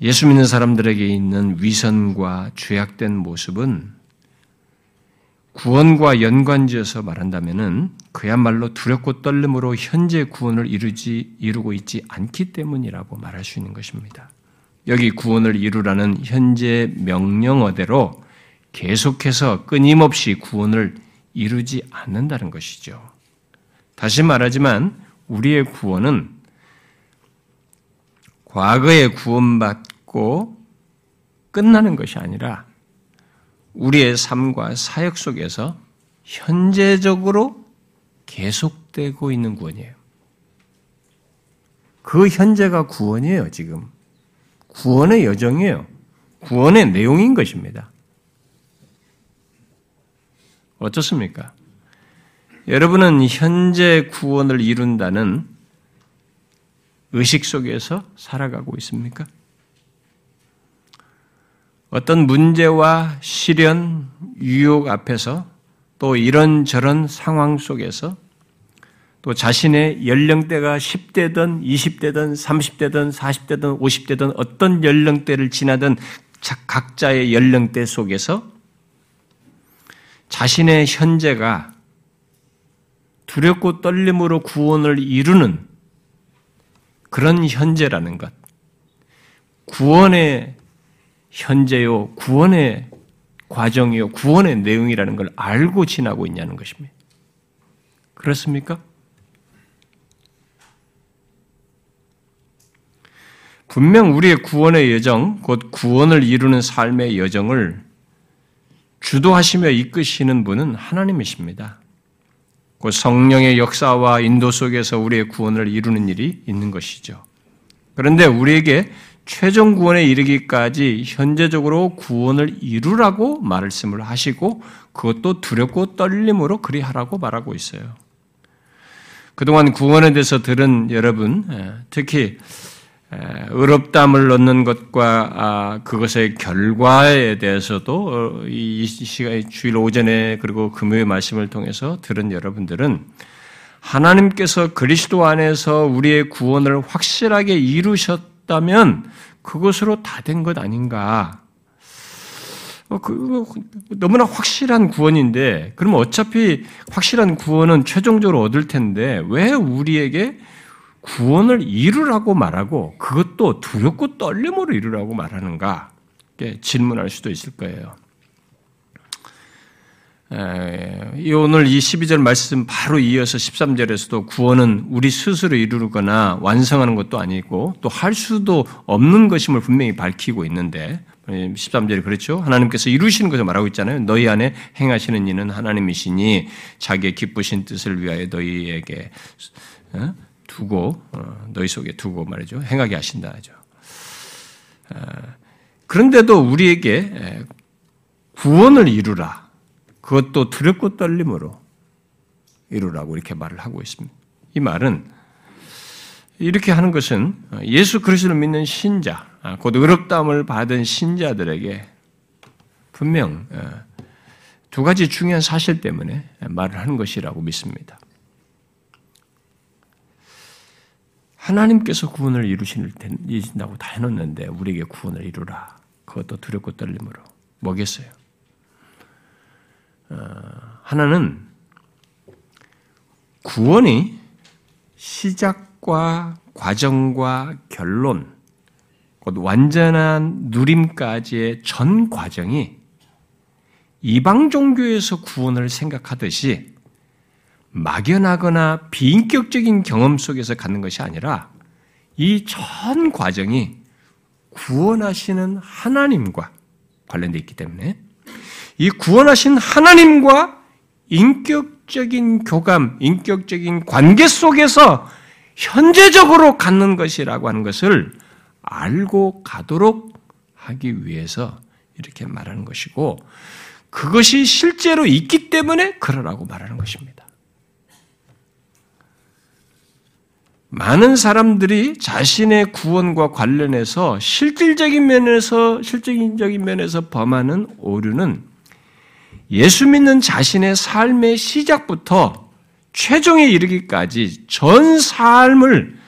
[SPEAKER 1] 예수 믿는 사람들에게 있는 위선과 죄악된 모습은 구원과 연관지어서 말한다면은 그야말로 두렵고 떨림으로 현재 구원을 이루지 이루고 있지 않기 때문이라고 말할 수 있는 것입니다. 여기 구원을 이루라는 현재 명령어대로 계속해서 끊임없이 구원을 이루지 않는다는 것이죠. 다시 말하지만 우리의 구원은 과거에 구원받고 끝나는 것이 아니라 우리의 삶과 사역 속에서 현재적으로 계속되고 있는 구원이에요. 그 현재가 구원이에요, 지금. 구원의 여정이에요. 구원의 내용인 것입니다. 어떻습니까? 여러분은 현재 구원을 이룬다는 의식 속에서 살아가고 있습니까? 어떤 문제와 시련, 유혹 앞에서 또 이런저런 상황 속에서 또 자신의 연령대가 10대든 20대든 30대든 40대든 50대든 어떤 연령대를 지나든 각자의 연령대 속에서 자신의 현재가 두렵고 떨림으로 구원을 이루는 그런 현재라는 것. 구원의 현재요, 구원의 과정이요, 구원의 내용이라는 걸 알고 지나고 있냐는 것입니다. 그렇습니까? 분명 우리의 구원의 여정, 곧 구원을 이루는 삶의 여정을 주도하시며 이끄시는 분은 하나님이십니다. 곧 성령의 역사와 인도 속에서 우리의 구원을 이루는 일이 있는 것이죠. 그런데 우리에게 최종 구원에 이르기까지 현재적으로 구원을 이루라고 말씀을 하시고 그것도 두렵고 떨림으로 그리하라고 말하고 있어요. 그동안 구원에 대해서 들은 여러분, 예, 특히 의롭담을 넣는 것과 아, 그것의 결과에 대해서도 어, 이 시간 주일 오전에 그리고 금요일 말씀을 통해서 들은 여러분들은 하나님께서 그리스도 안에서 우리의 구원을 확실하게 이루셨 다면 그것으로 다 된 것 아닌가? 어, 그, 너무나 확실한 구원인데, 그러면 어차피 확실한 구원은 최종적으로 얻을 텐데, 왜 우리에게 구원을 이루라고 말하고 그것도 두렵고 떨림으로 이루라고 말하는가? 질문할 수도 있을 거예요. 오늘 이 12절 말씀 바로 이어서 13절에서도 구원은 우리 스스로 이루거나 완성하는 것도 아니고 또 할 수도 없는 것임을 분명히 밝히고 있는데 13절에 그렇죠. 하나님께서 이루시는 것을 말하고 있잖아요. 너희 안에 행하시는 이는 하나님이시니 자기의 기쁘신 뜻을 위하여 너희에게 어? 두고 어, 너희 속에 두고 말이죠. 행하게 하신다 하죠. 어, 그런데도 우리에게 구원을 이루라. 그것도 두렵고 떨림으로 이루라고 이렇게 말을 하고 있습니다. 이 말은 이렇게 하는 것은 예수 그리스도를 믿는 신자, 아, 곧 의롭다함을 받은 신자들에게 분명 두 가지 중요한 사실 때문에 말을 하는 것이라고 믿습니다. 하나님께서 구원을 이루신다고 다 해놓는데 우리에게 구원을 이루라. 그것도 두렵고 떨림으로. 뭐겠어요? 하나는 구원이 시작과 과정과 결론, 곧 완전한 누림까지의 전 과정이 이방 종교에서 구원을 생각하듯이 막연하거나 비인격적인 경험 속에서 갖는 것이 아니라 이 전 과정이 구원하시는 하나님과 관련되어 있기 때문에 이 구원하신 하나님과 인격적인 교감, 인격적인 관계 속에서 현재적으로 갖는 것이라고 하는 것을 알고 가도록 하기 위해서 이렇게 말하는 것이고 그것이 실제로 있기 때문에 그러라고 말하는 것입니다. 많은 사람들이 자신의 구원과 관련해서 실질적인 면에서 실질적인 면에서 범하는 오류는 예수 믿는 자신의 삶의 시작부터 최종에 이르기까지 전 삶을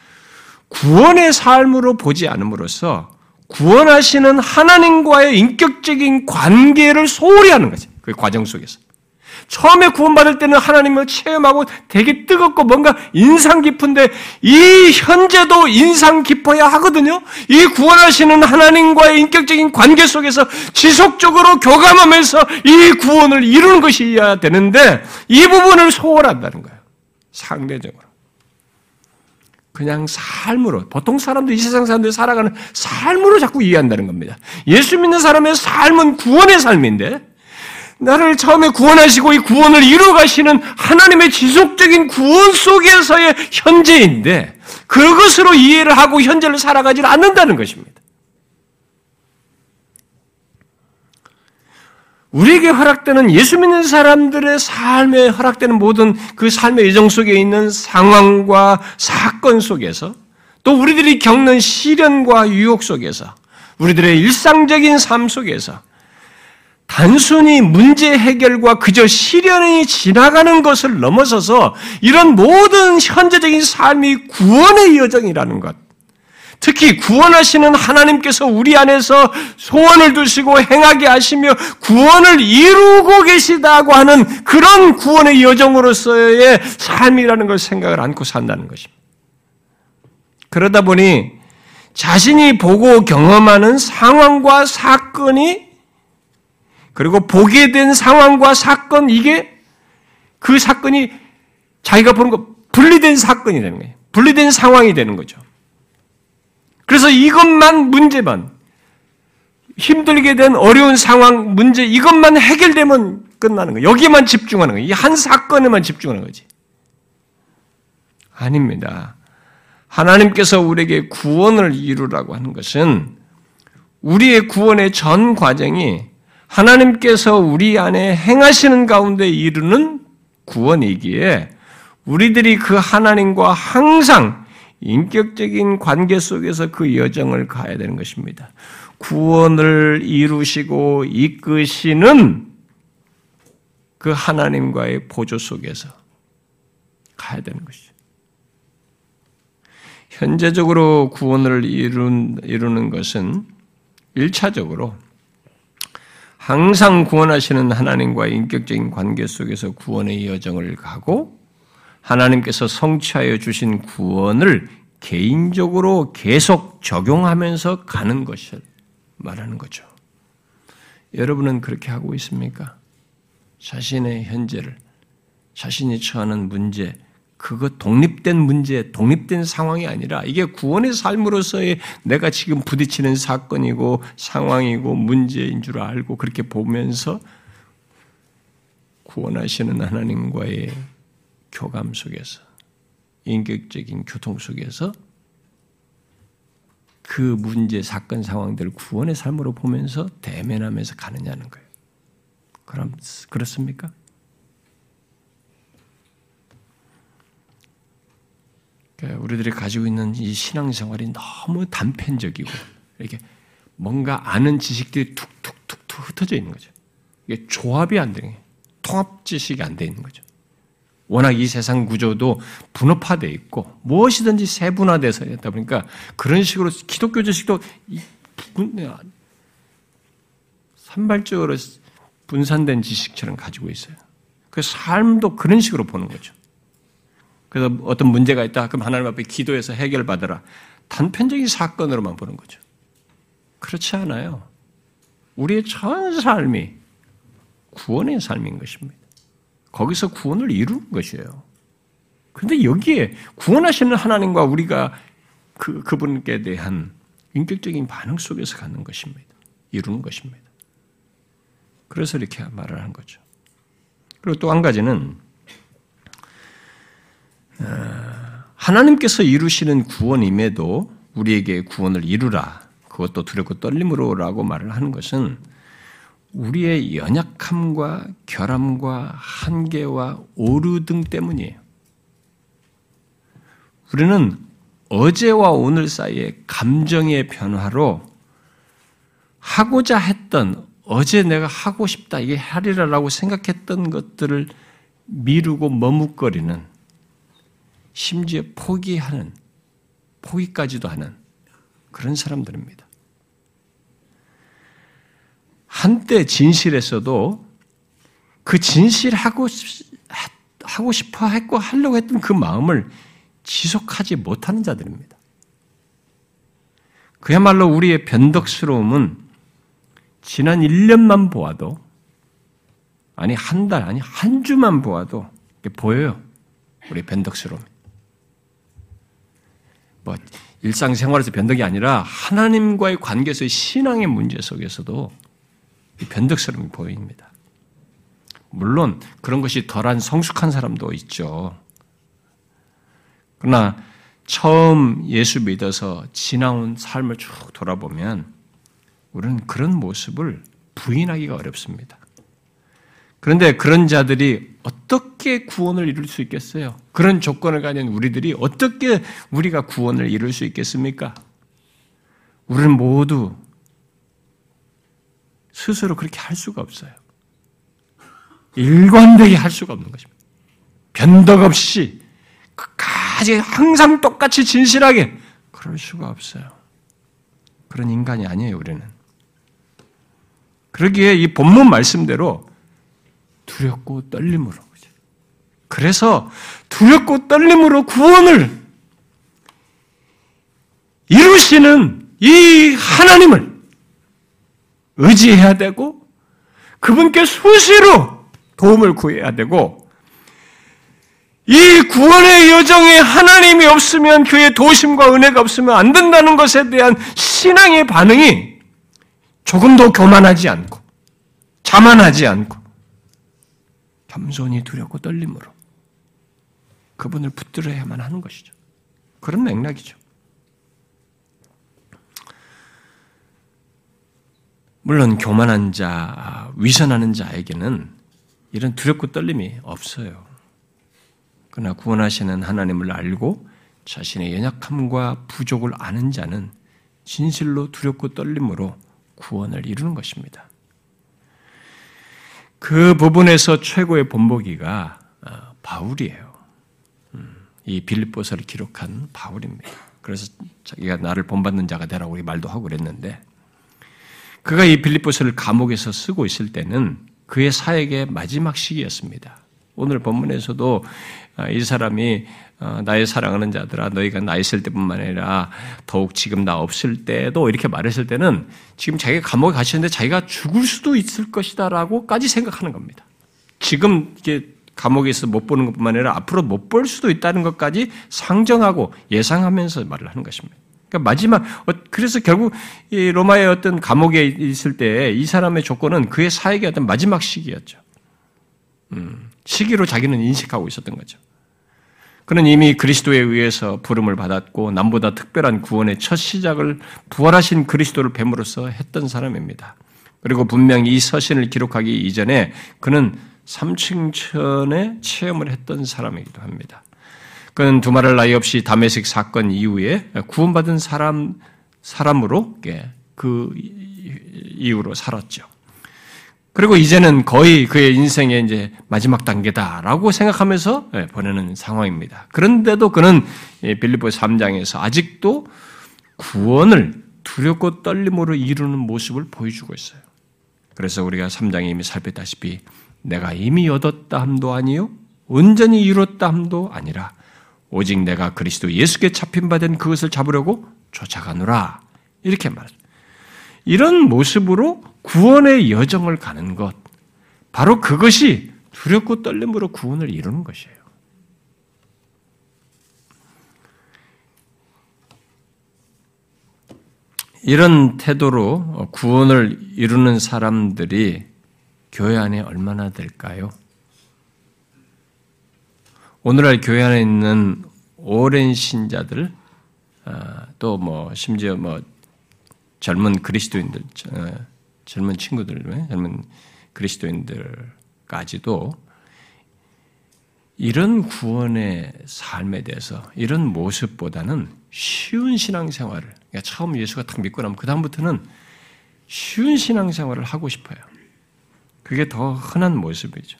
[SPEAKER 1] 구원의 삶으로 보지 않음으로써 구원하시는 하나님과의 인격적인 관계를 소홀히 하는 거지. 그 과정 속에서. 처음에 구원받을 때는 하나님을 체험하고 되게 뜨겁고 뭔가 인상 깊은데 이 현재도 인상 깊어야 하거든요. 이 구원하시는 하나님과의 인격적인 관계 속에서 지속적으로 교감하면서 이 구원을 이루는 것이어야 되는데 이 부분을 소홀한다는 거예요. 상대적으로. 그냥 삶으로 보통 사람들 이 세상 사람들이 살아가는 삶으로 자꾸 이해한다는 겁니다. 예수 믿는 사람의 삶은 구원의 삶인데 나를 처음에 구원하시고 이 구원을 이루어 가시는 하나님의 지속적인 구원 속에서의 현재인데 그것으로 이해를 하고 현재를 살아가지 않는다는 것입니다. 우리에게 허락되는 예수 믿는 사람들의 삶에 허락되는 모든 그 삶의 예정 속에 있는 상황과 사건 속에서 또 우리들이 겪는 시련과 유혹 속에서 우리들의 일상적인 삶 속에서 단순히 문제 해결과 그저 시련이 지나가는 것을 넘어서서 이런 모든 현재적인 삶이 구원의 여정이라는 것. 특히 구원하시는 하나님께서 우리 안에서 소원을 두시고 행하게 하시며 구원을 이루고 계시다고 하는 그런 구원의 여정으로서의 삶이라는 걸 생각을 않고 산다는 것입니다. 그러다 보니 자신이 보고 경험하는 상황과 사건이 그리고 보게 된 상황과 사건 이게 그 사건이 자기가 보는 거 분리된 사건이 되는 거예요. 분리된 상황이 되는 거죠. 그래서 이것만 문제만 힘들게 된 어려운 상황 문제 이것만 해결되면 끝나는 거예요. 여기만 집중하는 거예요. 이 한 사건에만 집중하는 거지. 아닙니다. 하나님께서 우리에게 구원을 이루라고 하는 것은 우리의 구원의 전 과정이 하나님께서 우리 안에 행하시는 가운데 이르는 구원이기에 우리들이 그 하나님과 항상 인격적인 관계 속에서 그 여정을 가야 되는 것입니다. 구원을 이루시고 이끄시는 그 하나님과의 보조 속에서 가야 되는 것이죠. 현재적으로 구원을 이루는 것은 1차적으로 항상 구원하시는 하나님과 인격적인 관계 속에서 구원의 여정을 가고 하나님께서 성취하여 주신 구원을 개인적으로 계속 적용하면서 가는 것을 말하는 거죠. 여러분은 그렇게 하고 있습니까? 자신의 현재를, 자신이 처하는 문제, 그거 독립된 문제, 독립된 상황이 아니라 이게 구원의 삶으로서의 내가 지금 부딪히는 사건이고 상황이고 문제인 줄 알고 그렇게 보면서 구원하시는 하나님과의 교감 속에서 인격적인 교통 속에서 그 문제, 사건, 상황들을 구원의 삶으로 보면서 대면하면서 가느냐는 거예요. 그럼 그렇습니까? 그러니까 우리들이 가지고 있는 이 신앙생활이 너무 단편적이고 이렇게 뭔가 아는 지식들이 툭툭툭툭 흩어져 있는 거죠. 이게 조합이 안 되는 통합 지식이 안 돼 있는 거죠. 워낙 이 세상 구조도 분업화되어 있고 무엇이든지 세분화돼서 있다 보니까 그런 식으로 기독교 지식도 산발적으로 분산된 지식처럼 가지고 있어요. 그 삶도 그런 식으로 보는 거죠. 그래서 어떤 문제가 있다. 그럼 하나님 앞에 기도해서 해결받으라. 단편적인 사건으로만 보는 거죠. 그렇지 않아요. 우리의 전 삶이 구원의 삶인 것입니다. 거기서 구원을 이루는 것이에요. 근데 여기에 구원하시는 하나님과 우리가 그, 그분께 대한 인격적인 반응 속에서 갖는 것입니다. 이루는 것입니다. 그래서 이렇게 말을 한 거죠. 그리고 또 한 가지는 어, 하나님께서 이루시는 구원임에도 우리에게 구원을 이루라. 그것도 두렵고 떨림으로라고 말을 하는 것은 우리의 연약함과 결함과 한계와 오류 등 때문이에요. 우리는 어제와 오늘 사이의 감정의 변화로 하고자 했던 어제 내가 하고 싶다 이게 하리라라고 생각했던 것들을 미루고 머뭇거리는 심지어 포기하는 포기까지도 하는 그런 사람들입니다. 한때 진실에서도 그 진실하고 하고 싶어 했고 하려고 했던 그 마음을 지속하지 못하는 자들입니다. 그야말로 우리의 변덕스러움은 지난 1년만 보아도 아니 한 달, 아니 한 주만 보아도 보여요. 우리 변덕스러움. 뭐 일상생활에서 변덕이 아니라 하나님과의 관계에서의 신앙의 문제 속에서도 변덕스러움이 보입니다. 물론 그런 것이 덜한 성숙한 사람도 있죠. 그러나 처음 예수 믿어서 지나온 삶을 쭉 돌아보면 우리는 그런 모습을 부인하기가 어렵습니다. 그런데 그런 자들이 어떻게 구원을 이룰 수 있겠어요? 그런 조건을 가진 우리들이 어떻게 우리가 구원을 이룰 수 있겠습니까? 우리는 모두 스스로 그렇게 할 수가 없어요. 일관되게 할 수가 없는 것입니다. 변덕 없이 끝까지 항상 똑같이 진실하게 그럴 수가 없어요. 그런 인간이 아니에요, 우리는. 그러기에 이 본문 말씀대로 두렵고 떨림으로. 그래서 두렵고 떨림으로 구원을 이루시는 이 하나님을 의지해야 되고 그분께 수시로 도움을 구해야 되고 이 구원의 여정에 하나님이 없으면 그의 도심과 은혜가 없으면 안 된다는 것에 대한 신앙의 반응이 조금도 교만하지 않고 자만하지 않고 겸손히 두렵고 떨림으로 그분을 붙들어야만 하는 것이죠. 그런 맥락이죠. 물론 교만한 자, 위선하는 자에게는 이런 두렵고 떨림이 없어요. 그러나 구원하시는 하나님을 알고 자신의 연약함과 부족을 아는 자는 진실로 두렵고 떨림으로 구원을 이루는 것입니다. 그 부분에서 최고의 본보기가 어, 바울이에요. 음, 이 빌립보서를 기록한 바울입니다. 그래서 자기가 나를 본받는 자가 되라고 말도 하고 그랬는데 그가 이 빌립보서를 감옥에서 쓰고 있을 때는 그의 사역의 마지막 시기였습니다. 오늘 본문에서도 아, 이 사람이 어, 나의 사랑하는 자들아 너희가 나 있을 때뿐만 아니라 더욱 지금 나 없을 때도 이렇게 말했을 때는 지금 자기가 감옥에 갇혔는데 자기가 죽을 수도 있을 것이다라고까지 생각하는 겁니다. 지금 이게 감옥에서 못 보는 것뿐만 아니라 앞으로 못 볼 수도 있다는 것까지 상정하고 예상하면서 말을 하는 것입니다. 그러니까 마지막 어, 그래서 결국 이 로마의 어떤 감옥에 있을 때 이 사람의 조건은 그의 사역의 어떤 마지막 시기였죠. 음, 시기로 자기는 인식하고 있었던 거죠. 그는 이미 그리스도에 의해서 부름을 받았고 남보다 특별한 구원의 첫 시작을 부활하신 그리스도를 뱀으로써 했던 사람입니다. 그리고 분명히 이 서신을 기록하기 이전에 그는 삼층천의 체험을 했던 사람이기도 합니다. 그는 두말할 나위 없이 다메섹 사건 이후에 구원받은 사람 사람으로 그 이후로 살았죠. 그리고 이제는 거의 그의 인생의 이제 마지막 단계다라고 생각하면서 예, 보내는 상황입니다. 그런데도 그는 빌립보 3장에서 아직도 구원을 두렵고 떨림으로 이루는 모습을 보여주고 있어요. 그래서 우리가 3장에 이미 살폈다시피 내가 이미 얻었다 함도 아니요 온전히 이뤘다 함도 아니라 오직 내가 그리스도 예수께 잡힌 바 된 그것을 잡으려고 쫓아가노라. 이렇게 말하죠. 이런 모습으로 구원의 여정을 가는 것, 바로 그것이 두렵고 떨림으로 구원을 이루는 것이에요. 이런 태도로 구원을 이루는 사람들이 교회 안에 얼마나 될까요? 오늘날 교회 안에 있는 오랜 신자들, 아, 또뭐 심지어 뭐 젊은 그리스도인들, 젊은 친구들, 젊은 그리스도인들까지도 이런 구원의 삶에 대해서 이런 모습보다는 쉬운 신앙생활을 그러니까 처음 예수가 딱 믿고 나면 그 다음부터는 쉬운 신앙생활을 하고 싶어요. 그게 더 흔한 모습이죠.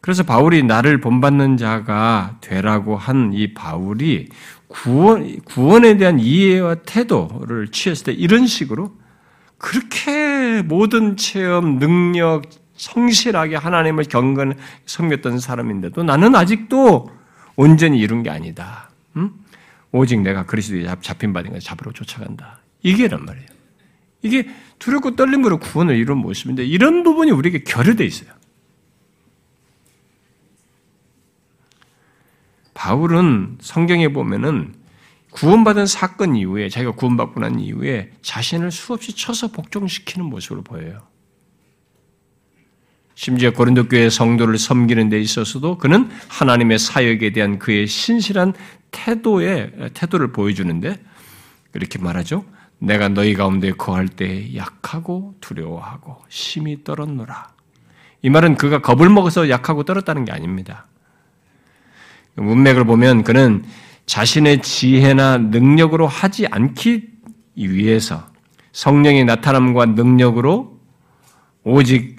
[SPEAKER 1] 그래서 바울이 나를 본받는 자가 되라고 한 이 바울이 구원, 구원에 대한 이해와 태도를 취했을 때 이런 식으로 그렇게 모든 체험, 능력, 성실하게 하나님을 경건 섬겼던 사람인데도 나는 아직도 온전히 이룬 게 아니다. 응? 오직 내가 그리스도에 잡힌 바된 것 잡으러 쫓아간다. 이게란 말이에요. 이게 두렵고 떨림으로 구원을 이룬 모습인데 이런 부분이 우리에게 결여돼 있어요. 바울은 성경에 보면은 구원받은 사건 이후에 자기가 구원받고 난 이후에 자신을 수없이 쳐서 복종시키는 모습을 보여요. 심지어 고린도 교회 성도를 섬기는 데 있어서도 그는 하나님의 사역에 대한 그의 신실한 태도의 태도를 보여주는데 이렇게 말하죠. 내가 너희 가운데 거할 때 약하고 두려워하고 심히 떨었노라. 이 말은 그가 겁을 먹어서 약하고 떨었다는 게 아닙니다. 문맥을 보면 그는 자신의 지혜나 능력으로 하지 않기 위해서 성령의 나타남과 능력으로 오직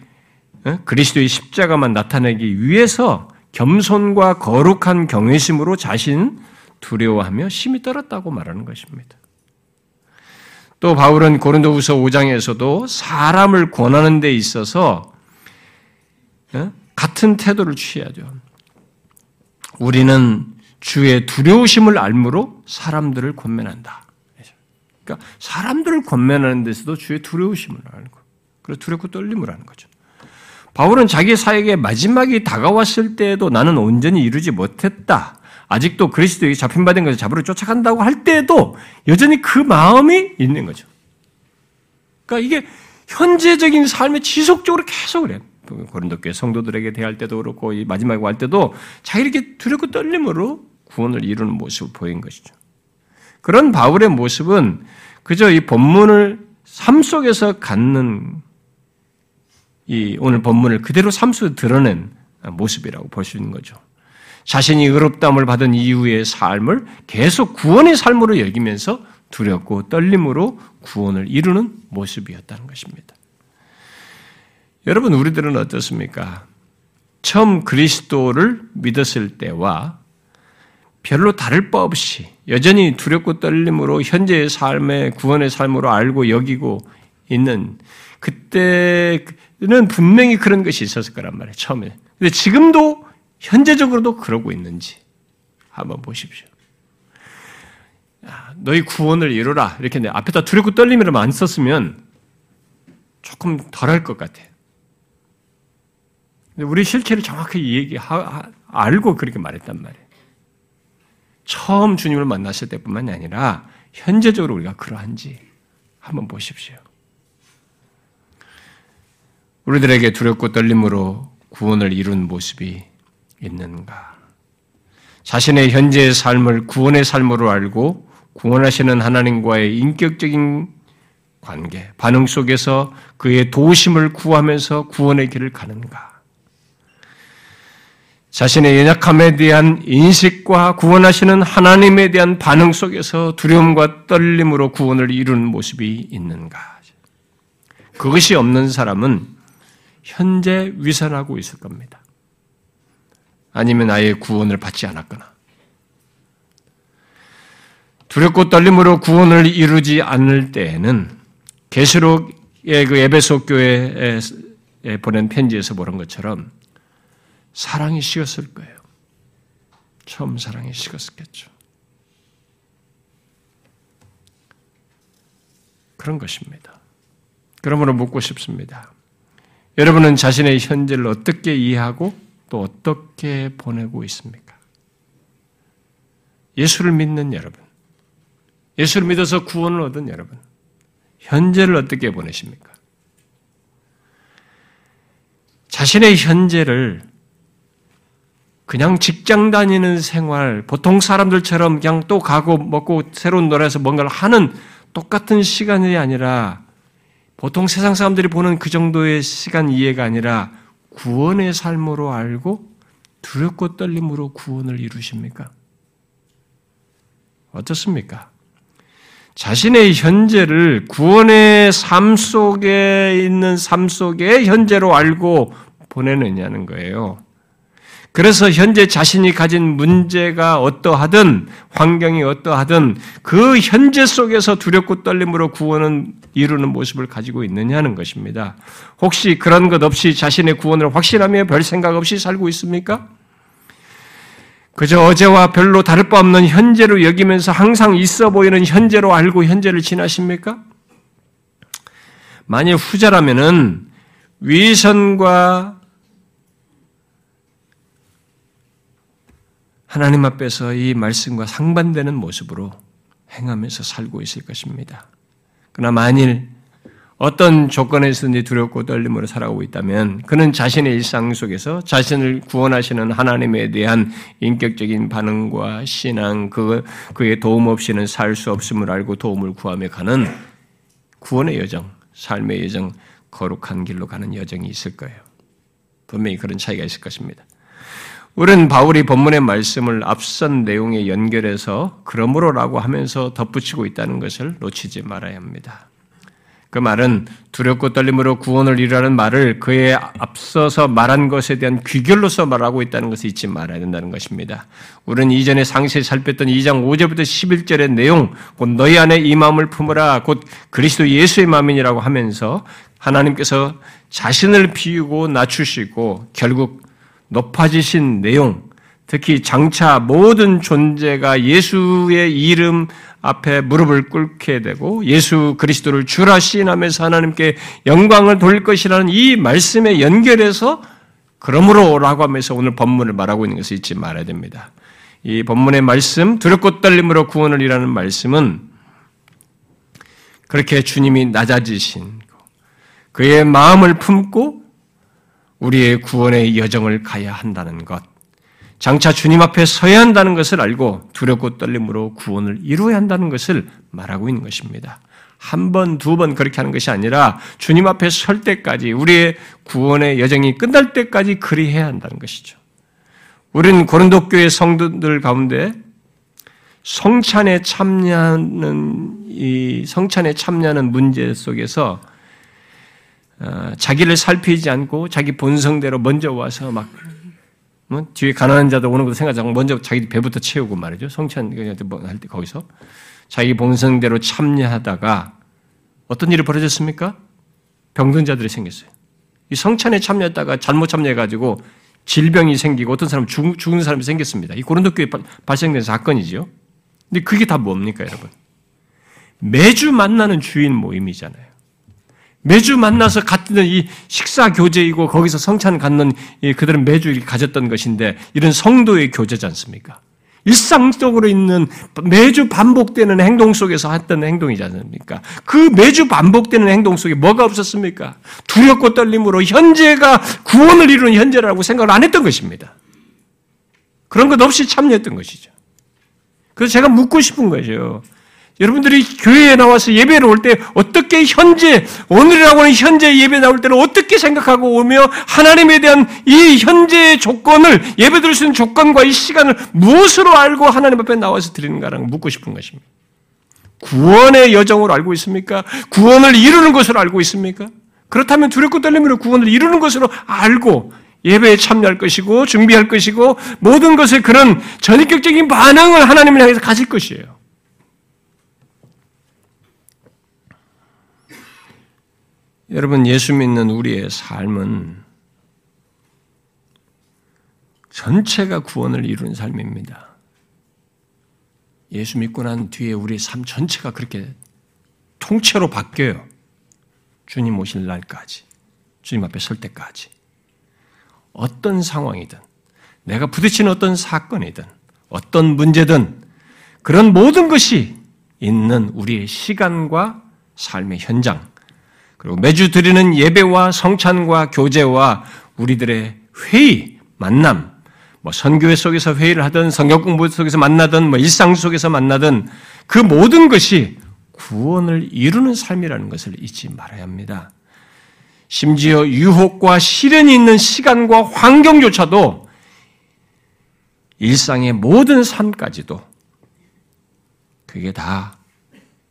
[SPEAKER 1] 그리스도의 십자가만 나타내기 위해서 겸손과 거룩한 경외심으로 자신 두려워하며 심히 떨었다고 말하는 것입니다. 또 바울은 고린도후서 5장에서도 사람을 권하는 데 있어서 같은 태도를 취해야죠. 우리는 주의 두려우심을 알므로 사람들을 권면한다. 그러니까 사람들을 권면하는 데서도 주의 두려우심을 알고, 그래서 두렵고 떨림을 하는 거죠. 바울은 자기 사역의 마지막이 다가왔을 때에도 나는 온전히 이루지 못했다. 아직도 그리스도에게 잡힌 바된 것을 잡으러 쫓아간다고 할 때에도 여전히 그 마음이 있는 거죠. 그러니까 이게 현재적인 삶에 지속적으로 계속 그래요. 고린도 교회 성도들에게 대할 때도 그렇고 이 마지막에 할 때도 자기 이렇게 두렵고 떨림으로 구원을 이루는 모습을 보인 것이죠. 그런 바울의 모습은 그저 이 본문을 삶 속에서 갖는 이 오늘 본문을 그대로 삶 속에 드러낸 모습이라고 볼 수 있는 거죠. 자신이 의롭담을 받은 이후의 삶을 계속 구원의 삶으로 여기면서 두렵고 떨림으로 구원을 이루는 모습이었다는 것입니다. 여러분, 우리들은 어떻습니까? 처음 그리스도를 믿었을 때와 별로 다를 바 없이 여전히 두렵고 떨림으로 현재의 삶의 구원의 삶으로 알고 여기고 있는 그때는 분명히 그런 것이 있었을 거란 말이에요, 처음에. 근데 지금도 현재적으로도 그러고 있는지 한번 보십시오. 너희 구원을 이루라. 이렇게 앞에다 두렵고 떨림이라만 안 썼으면 조금 덜 할 것 같아. 우리 실체를 정확히 얘기 알고 그렇게 말했단 말이에요. 처음 주님을 만났을 때뿐만이 아니라 현재적으로 우리가 그러한지 한번 보십시오. 우리들에게 두렵고 떨림으로 구원을 이룬 모습이 있는가? 자신의 현재의 삶을 구원의 삶으로 알고 구원하시는 하나님과의 인격적인 관계, 반응 속에서 그의 도우심을 구하면서 구원의 길을 가는가? 자신의 연약함에 대한 인식과 구원하시는 하나님에 대한 반응 속에서 두려움과 떨림으로 구원을 이루는 모습이 있는가? 그것이 없는 사람은 현재 위선하고 있을 겁니다. 아니면 아예 구원을 받지 않았거나. 두렵고 떨림으로 구원을 이루지 않을 때에는 계시록 그 에베소 교회에 보낸 편지에서 보는 것처럼 사랑이 식었을 거예요. 처음 사랑이 식었겠죠. 그런 것입니다. 그러므로 묻고 싶습니다. 여러분은 자신의 현재를 어떻게 이해하고 또 어떻게 보내고 있습니까? 예수를 믿는 여러분, 예수를 믿어서 구원을 얻은 여러분, 현재를 어떻게 보내십니까? 자신의 현재를 그냥 직장 다니는 생활, 보통 사람들처럼 그냥 또 가고 먹고 새로운 노래에서 뭔가를 하는 똑같은 시간이 아니라 보통 세상 사람들이 보는 그 정도의 시간 이해가 아니라 구원의 삶으로 알고 두렵고 떨림으로 구원을 이루십니까? 어떻습니까? 자신의 현재를 구원의 삶 속에 있는 삶 속에 현재로 알고 보내느냐는 거예요. 그래서 현재 자신이 가진 문제가 어떠하든 환경이 어떠하든 그 현재 속에서 두렵고 떨림으로 구원은 이루는 모습을 가지고 있느냐는 것입니다. 혹시 그런 것 없이 자신의 구원을 확신하며 별 생각 없이 살고 있습니까? 그저 어제와 별로 다를 바 없는 현재로 여기면서 항상 있어 보이는 현재로 알고 현재를 지나십니까? 만약 후자라면은 위선과 하나님 앞에서 이 말씀과 상반되는 모습으로 행하면서 살고 있을 것입니다. 그러나 만일 어떤 조건에서든지 두렵고 떨림으로 살아오고 있다면 그는 자신의 일상 속에서 자신을 구원하시는 하나님에 대한 인격적인 반응과 신앙, 그, 그의 도움 없이는 살 수 없음을 알고 도움을 구하며 가는 구원의 여정, 삶의 여정, 거룩한 길로 가는 여정이 있을 거예요. 분명히 그런 차이가 있을 것입니다. 우리는 바울이 본문의 말씀을 앞선 내용에 연결해서 그러므로라고 하면서 덧붙이고 있다는 것을 놓치지 말아야 합니다. 그 말은 두렵고 떨림으로 구원을 이루라는 말을 그에 앞서서 말한 것에 대한 귀결로서 말하고 있다는 것을 잊지 말아야 된다는 것입니다. 우리는 이전에 상세히 살폈던 2장 5절부터 11절의 내용, 곧 너희 안에 이 마음을 품으라, 곧 그리스도 예수의 마음이라고 하면서 하나님께서 자신을 비우고 낮추시고 결국 높아지신 내용, 특히 장차 모든 존재가 예수의 이름 앞에 무릎을 꿇게 되고 예수 그리스도를 주라 시인하면서 하나님께 영광을 돌릴 것이라는 이 말씀에 연결해서 그러므로라고 하면서 오늘 본문을 말하고 있는 것을 잊지 말아야 됩니다. 이 본문의 말씀, 두렵고 떨림으로 구원을 이라는 말씀은 그렇게 주님이 낮아지신 그의 마음을 품고 우리의 구원의 여정을 가야 한다는 것, 장차 주님 앞에 서야 한다는 것을 알고 두렵고 떨림으로 구원을 이루어야 한다는 것을 말하고 있는 것입니다. 한 번, 두 번 그렇게 하는 것이 아니라 주님 앞에 설 때까지 우리의 구원의 여정이 끝날 때까지 그리 해야 한다는 것이죠. 우리는 고린도 교회 성도들 가운데 성찬에 참여하는 이 성찬에 참여하는 문제 속에서 어, 자기를 살피지 않고 자기 본성대로 먼저 와서 막 뭐, 뒤에 가난한 자들 오는 것도 생각하지 않고 먼저 자기 배부터 채우고 말이죠. 성찬 뭐 할때 거기서 자기 본성대로 참여하다가 어떤 일이 벌어졌습니까? 병든 자들이 생겼어요. 이 성찬에 참여했다가 잘못 참여해가지고 질병이 생기고 어떤 사람 죽, 죽은 사람이 생겼습니다. 이 고린도 교회 발생된 사건이죠. 근데 그게 다 뭡니까, 여러분? 매주 만나는 주인 모임이잖아요. 매주 만나서 갖는 이 식사 교제이고 거기서 성찬 갖는 그들은 매주 가졌던 것인데 이런 성도의 교제지 않습니까? 일상적으로 있는 매주 반복되는 행동 속에서 했던 행동이지 않습니까? 그 매주 반복되는 행동 속에 뭐가 없었습니까? 두렵고 떨림으로 현재가 구원을 이루는 현재라고 생각을 안 했던 것입니다. 그런 것 없이 참여했던 것이죠. 그래서 제가 묻고 싶은 거죠. 여러분들이 교회에 나와서 예배를 올 때 어떻게 현재, 오늘이라고 하는 현재 예배 나올 때는 어떻게 생각하고 오며 하나님에 대한 이 현재의 조건을 예배 드릴 수 있는 조건과 이 시간을 무엇으로 알고 하나님 앞에 나와서 드리는가라는 묻고 싶은 것입니다. 구원의 여정으로 알고 있습니까? 구원을 이루는 것으로 알고 있습니까? 그렇다면 두렵고 떨림으로 구원을 이루는 것으로 알고 예배에 참여할 것이고 준비할 것이고 모든 것에 그런 전인격적인 반응을 하나님을 향해서 가질 것이에요. 여러분, 예수 믿는 우리의 삶은 전체가 구원을 이루는 삶입니다. 예수 믿고 난 뒤에 우리의 삶 전체가 그렇게 통째로 바뀌어요. 주님 오실 날까지. 주님 앞에 설 때까지. 어떤 상황이든, 내가 부딪히는 어떤 사건이든, 어떤 문제든, 그런 모든 것이 있는 우리의 시간과 삶의 현장, 그리고 매주 드리는 예배와 성찬과 교제와 우리들의 회의, 만남, 뭐 선교회 속에서 회의를 하든 성경 공부 속에서 만나든 뭐 일상 속에서 만나든 그 모든 것이 구원을 이루는 삶이라는 것을 잊지 말아야 합니다. 심지어 유혹과 시련이 있는 시간과 환경조차도 일상의 모든 삶까지도 그게 다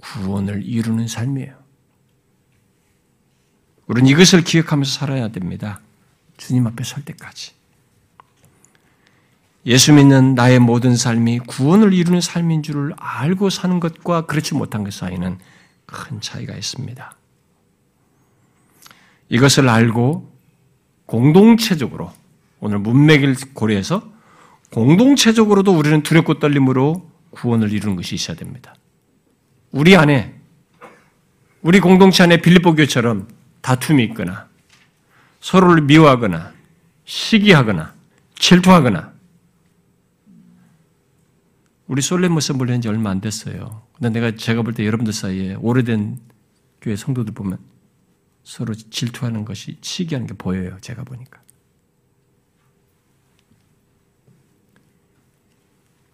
[SPEAKER 1] 구원을 이루는 삶이에요. 우리는 이것을 기억하면서 살아야 됩니다. 주님 앞에 설 때까지. 예수 믿는 나의 모든 삶이 구원을 이루는 삶인 줄을 알고 사는 것과 그렇지 못한 것 사이는 큰 차이가 있습니다. 이것을 알고 공동체적으로 오늘 문맥을 고려해서 공동체적으로도 우리는 두렵고 떨림으로 구원을 이루는 것이 있어야 됩니다. 우리 안에 우리 공동체 안에 빌립보 교처럼 다툼이 있거나 서로를 미워하거나 시기하거나 질투하거나 우리 솔레모스 물린 지 얼마 안 됐어요. 근데 내가 제가 볼 때 여러분들 사이에 오래된 교회 성도들 보면 서로 질투하는 것이 시기하는 게 보여요. 제가 보니까.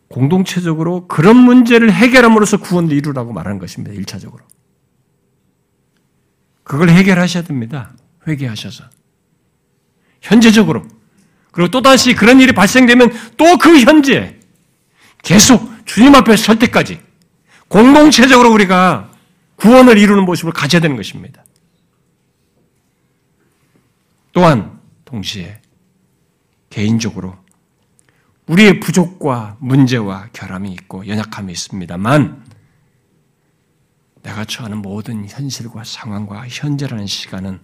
[SPEAKER 1] 공동체적으로 그런 문제를 해결함으로써 구원을 이루라고 말하는 것입니다. 1차적으로. 그걸 해결하셔야 됩니다. 회개하셔서. 현재적으로. 그리고 또다시 그런 일이 발생되면 또 그 현재 계속 주님 앞에 설 때까지 공동체적으로 우리가 구원을 이루는 모습을 가져야 되는 것입니다. 또한 동시에 개인적으로 우리의 부족과 문제와 결함이 있고 연약함이 있습니다만 내가 처하는 모든 현실과 상황과 현재라는 시간은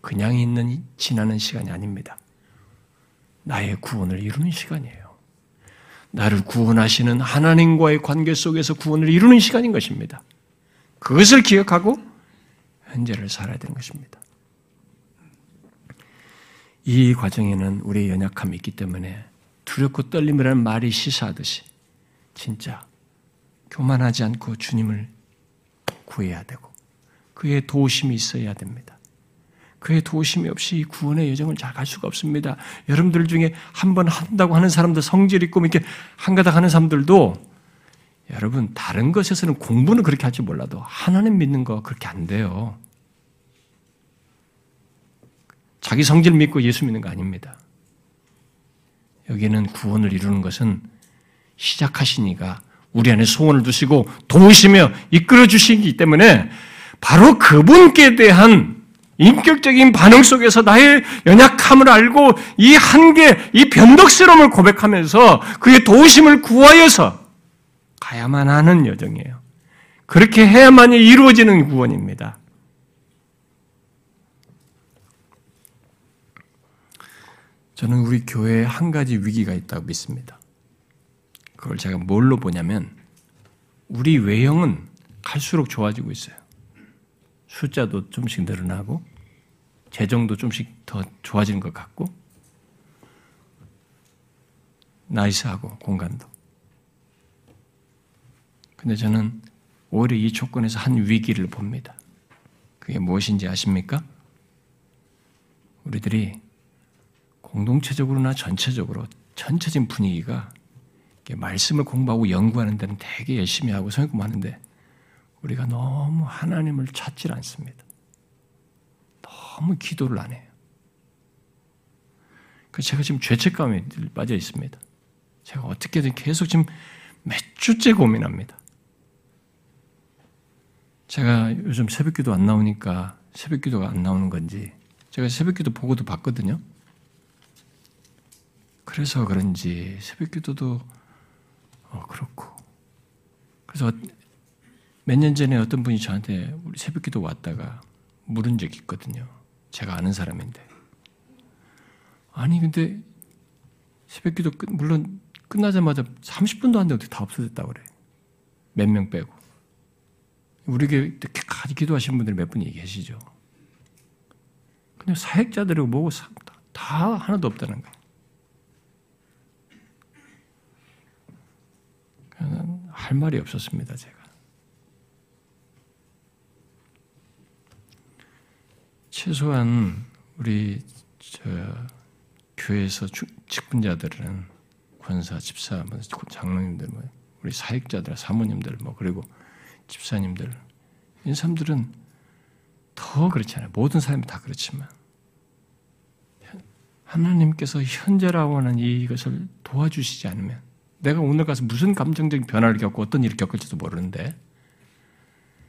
[SPEAKER 1] 그냥 있는 지나는 시간이 아닙니다. 나의 구원을 이루는 시간이에요. 나를 구원하시는 하나님과의 관계 속에서 구원을 이루는 시간인 것입니다. 그것을 기억하고 현재를 살아야 되는 것입니다. 이 과정에는 우리의 연약함이 있기 때문에 두렵고 떨림이라는 말이 시사하듯이 진짜 교만하지 않고 주님을 구해야 되고 그의 도우심이 있어야 됩니다. 그의 도우심이 없이 구원의 여정을 잘 갈 수가 없습니다. 여러분들 중에 한 번 한다고 하는 사람들 성질 있고 이렇게 한가닥 하는 사람들도 여러분 다른 것에서는 공부는 그렇게 할지 몰라도 하나님 믿는 거 그렇게 안 돼요. 자기 성질 믿고 예수 믿는 거 아닙니다. 여기는 구원을 이루는 것은 시작하시니까 우리 안에 소원을 두시고 도우시며 이끌어 주시기 때문에 바로 그분께 대한 인격적인 반응 속에서 나의 연약함을 알고 이 한계, 이 변덕스러움을 고백하면서 그의 도우심을 구하여서 가야만 하는 여정이에요. 그렇게 해야만이 이루어지는 구원입니다. 저는 우리 교회에 한 가지 위기가 있다고 믿습니다. 그걸 제가 뭘로 보냐면 우리 외형은 갈수록 좋아지고 있어요. 숫자도 좀씩 늘어나고 재정도 좀씩 더 좋아지는 것 같고 나이스하고 공간도. 근데 저는 오히려 이 조건에서 한 위기를 봅니다. 그게 무엇인지 아십니까? 우리들이 공동체적으로나 전체적으로 전체적인 분위기가 말씀을 공부하고 연구하는 데는 되게 열심히 하고 성경 공부하는데 우리가 너무 하나님을 찾질 않습니다. 너무 기도를 안 해요. 그래서 제가 지금 죄책감에 빠져 있습니다. 제가 어떻게든 계속 지금 몇 주째 고민합니다. 제가 요즘 새벽 기도 안 나오니까 새벽 기도가 안 나오는 건지 제가 새벽 기도 보고도 봤거든요. 그래서 그런지 새벽 기도도 어, 그렇고 그래서 몇 년 전에 어떤 분이 저한테 우리 새벽기도 왔다가 물은 적이 있거든요. 제가 아는 사람인데. 아니, 근데 새벽 기도 끝, 물론 끝나자마자 30분도 안 되고 다 없어졌다고 그래. 몇 명 빼고. 우리 교회 이렇게 같이 기도하신 분들이 몇 분이 계시죠. 그냥 사역자들이고 뭐고 다 하나도 없다는 거예요. 할 말이 없었습니다, 제가. 최소한 우리 저 교회에서 직분자들은 권사, 집사, 뭐 장로님들, 뭐 우리 사역자들, 사모님들, 뭐 그리고 집사님들, 이 사람들은 더 그렇잖아요. 모든 사람이 다 그렇지만 하나님께서 현재라고 하는 이것을 도와주시지 않으면 내가 오늘 가서 무슨 감정적인 변화를 겪고 어떤 일을 겪을지도 모르는데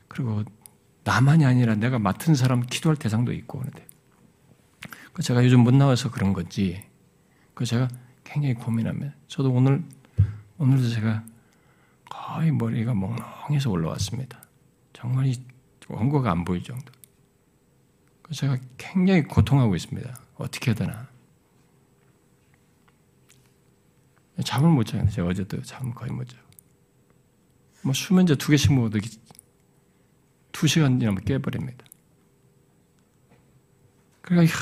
[SPEAKER 1] 그리고 나만이 아니라 내가 맡은 사람 기도할 대상도 있고 그런데 그 제가 요즘 못 나와서 그런 건지 그 제가 굉장히 고민합니다. 저도 오늘 오늘도 제가 거의 머리가 멍멍해서 올라왔습니다. 정말 이 원고가 안 보일 정도. 제가 굉장히 고통하고 있습니다. 어떻게 해야 되나. 잠을 못 자요. 제가 어제도 잠 거의 못 자고. 뭐 수면제 두 개씩 먹어도 두 시간이나 깨버립니다. 그러니까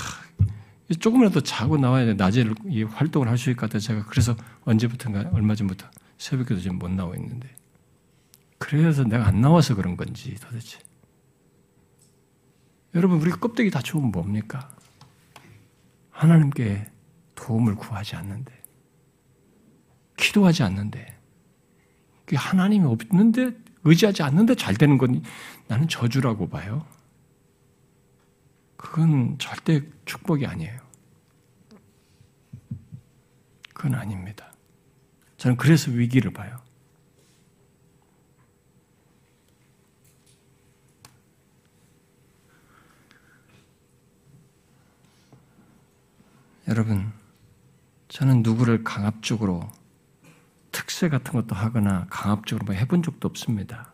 [SPEAKER 1] 조금이라도 자고 나와야 돼. 낮에 이 활동을 할 수 있을 것 같아요. 제가 그래서 언제부턴가 얼마 전부터 새벽에도 지금 못 나오고 있는데. 그래서 내가 안 나와서 그런 건지 도대체. 여러분, 우리 껍데기 다 죽으면 뭡니까? 하나님께 도움을 구하지 않는데, 기도하지 않는데, 하나님이 없는데, 의지하지 않는데 잘 되는 건 나는 저주라고 봐요. 그건 절대 축복이 아니에요. 그건 아닙니다. 저는 그래서 위기를 봐요. 여러분, 저는 누구를 강압적으로 특세 같은 것도 하거나 강압적으로 뭐 해본 적도 없습니다.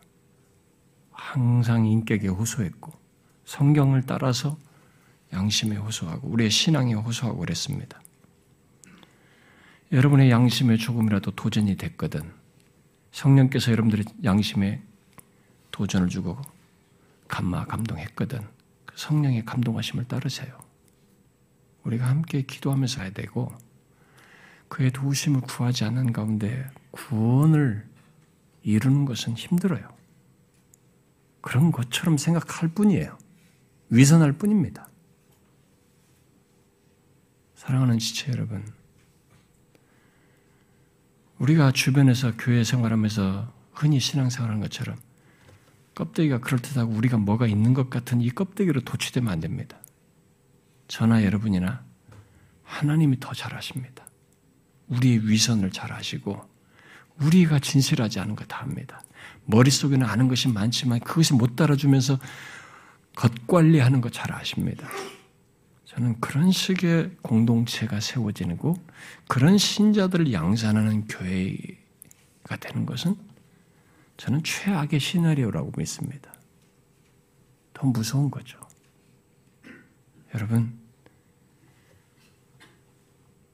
[SPEAKER 1] 항상 인격에 호소했고 성경을 따라서 양심에 호소하고 우리의 신앙에 호소하고 그랬습니다. 여러분의 양심에 조금이라도 도전이 됐거든 성령께서 여러분들의 양심에 도전을 주고 감마 감동했거든 그 성령의 감동하심을 따르세요. 우리가 함께 기도하면서 해야 되고 그의 도우심을 구하지 않는 가운데 구원을 이루는 것은 힘들어요. 그런 것처럼 생각할 뿐이에요. 위선할 뿐입니다. 사랑하는 지체 여러분, 우리가 주변에서 교회 생활하면서 흔히 신앙생활하는 것처럼 껍데기가 그럴듯하고 우리가 뭐가 있는 것 같은 이 껍데기로 도취되면 안 됩니다. 저나 여러분이나 하나님이 더잘 아십니다. 우리의 위선을 잘 아시고 우리가 진실하지 않은 거다 압니다. 머릿속에는 아는 것이 많지만 그것이 못 따라주면서 겉관리하는 거 잘 아십니다. 저는 그런 식의 공동체가 세워지고 그런 신자들을 양산하는 교회가 되는 것은 저는 최악의 시나리오라고 믿습니다. 더 무서운 거죠. 여러분,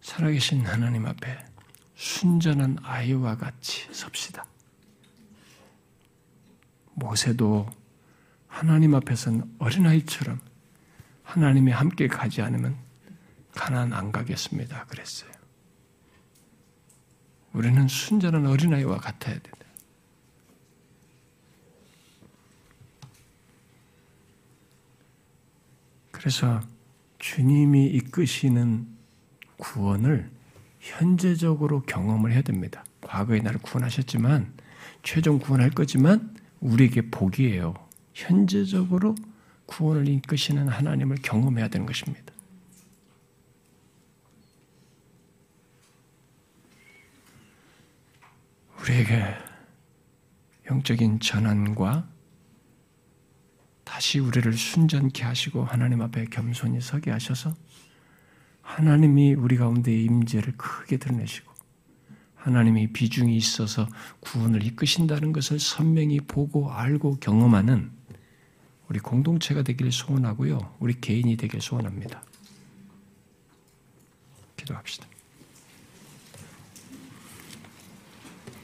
[SPEAKER 1] 살아계신 하나님 앞에 순전한 아이와 같이 섭시다. 모세도 하나님 앞에서는 어린아이처럼 하나님이 함께 가지 않으면 가난 안 가겠습니다. 그랬어요. 우리는 순전한 어린아이와 같아야 된다. 그래서 주님이 이끄시는 구원을 현재적으로 경험을 해야 됩니다. 과거에 나를 구원하셨지만 최종 구원할 거지만 우리에게 복이에요. 현재적으로 구원을 이끄시는 하나님을 경험해야 되는 것입니다. 우리에게 영적인 전환과 다시 우리를 순전케 하시고 하나님 앞에 겸손히 서게 하셔서 하나님이 우리 가운데의 임재를 크게 드러내시고 하나님이 비중이 있어서 구원을 이끄신다는 것을 선명히 보고 알고 경험하는 우리 공동체가 되기를 소원하고요. 우리 개인이 되길 소원합니다. 기도합시다.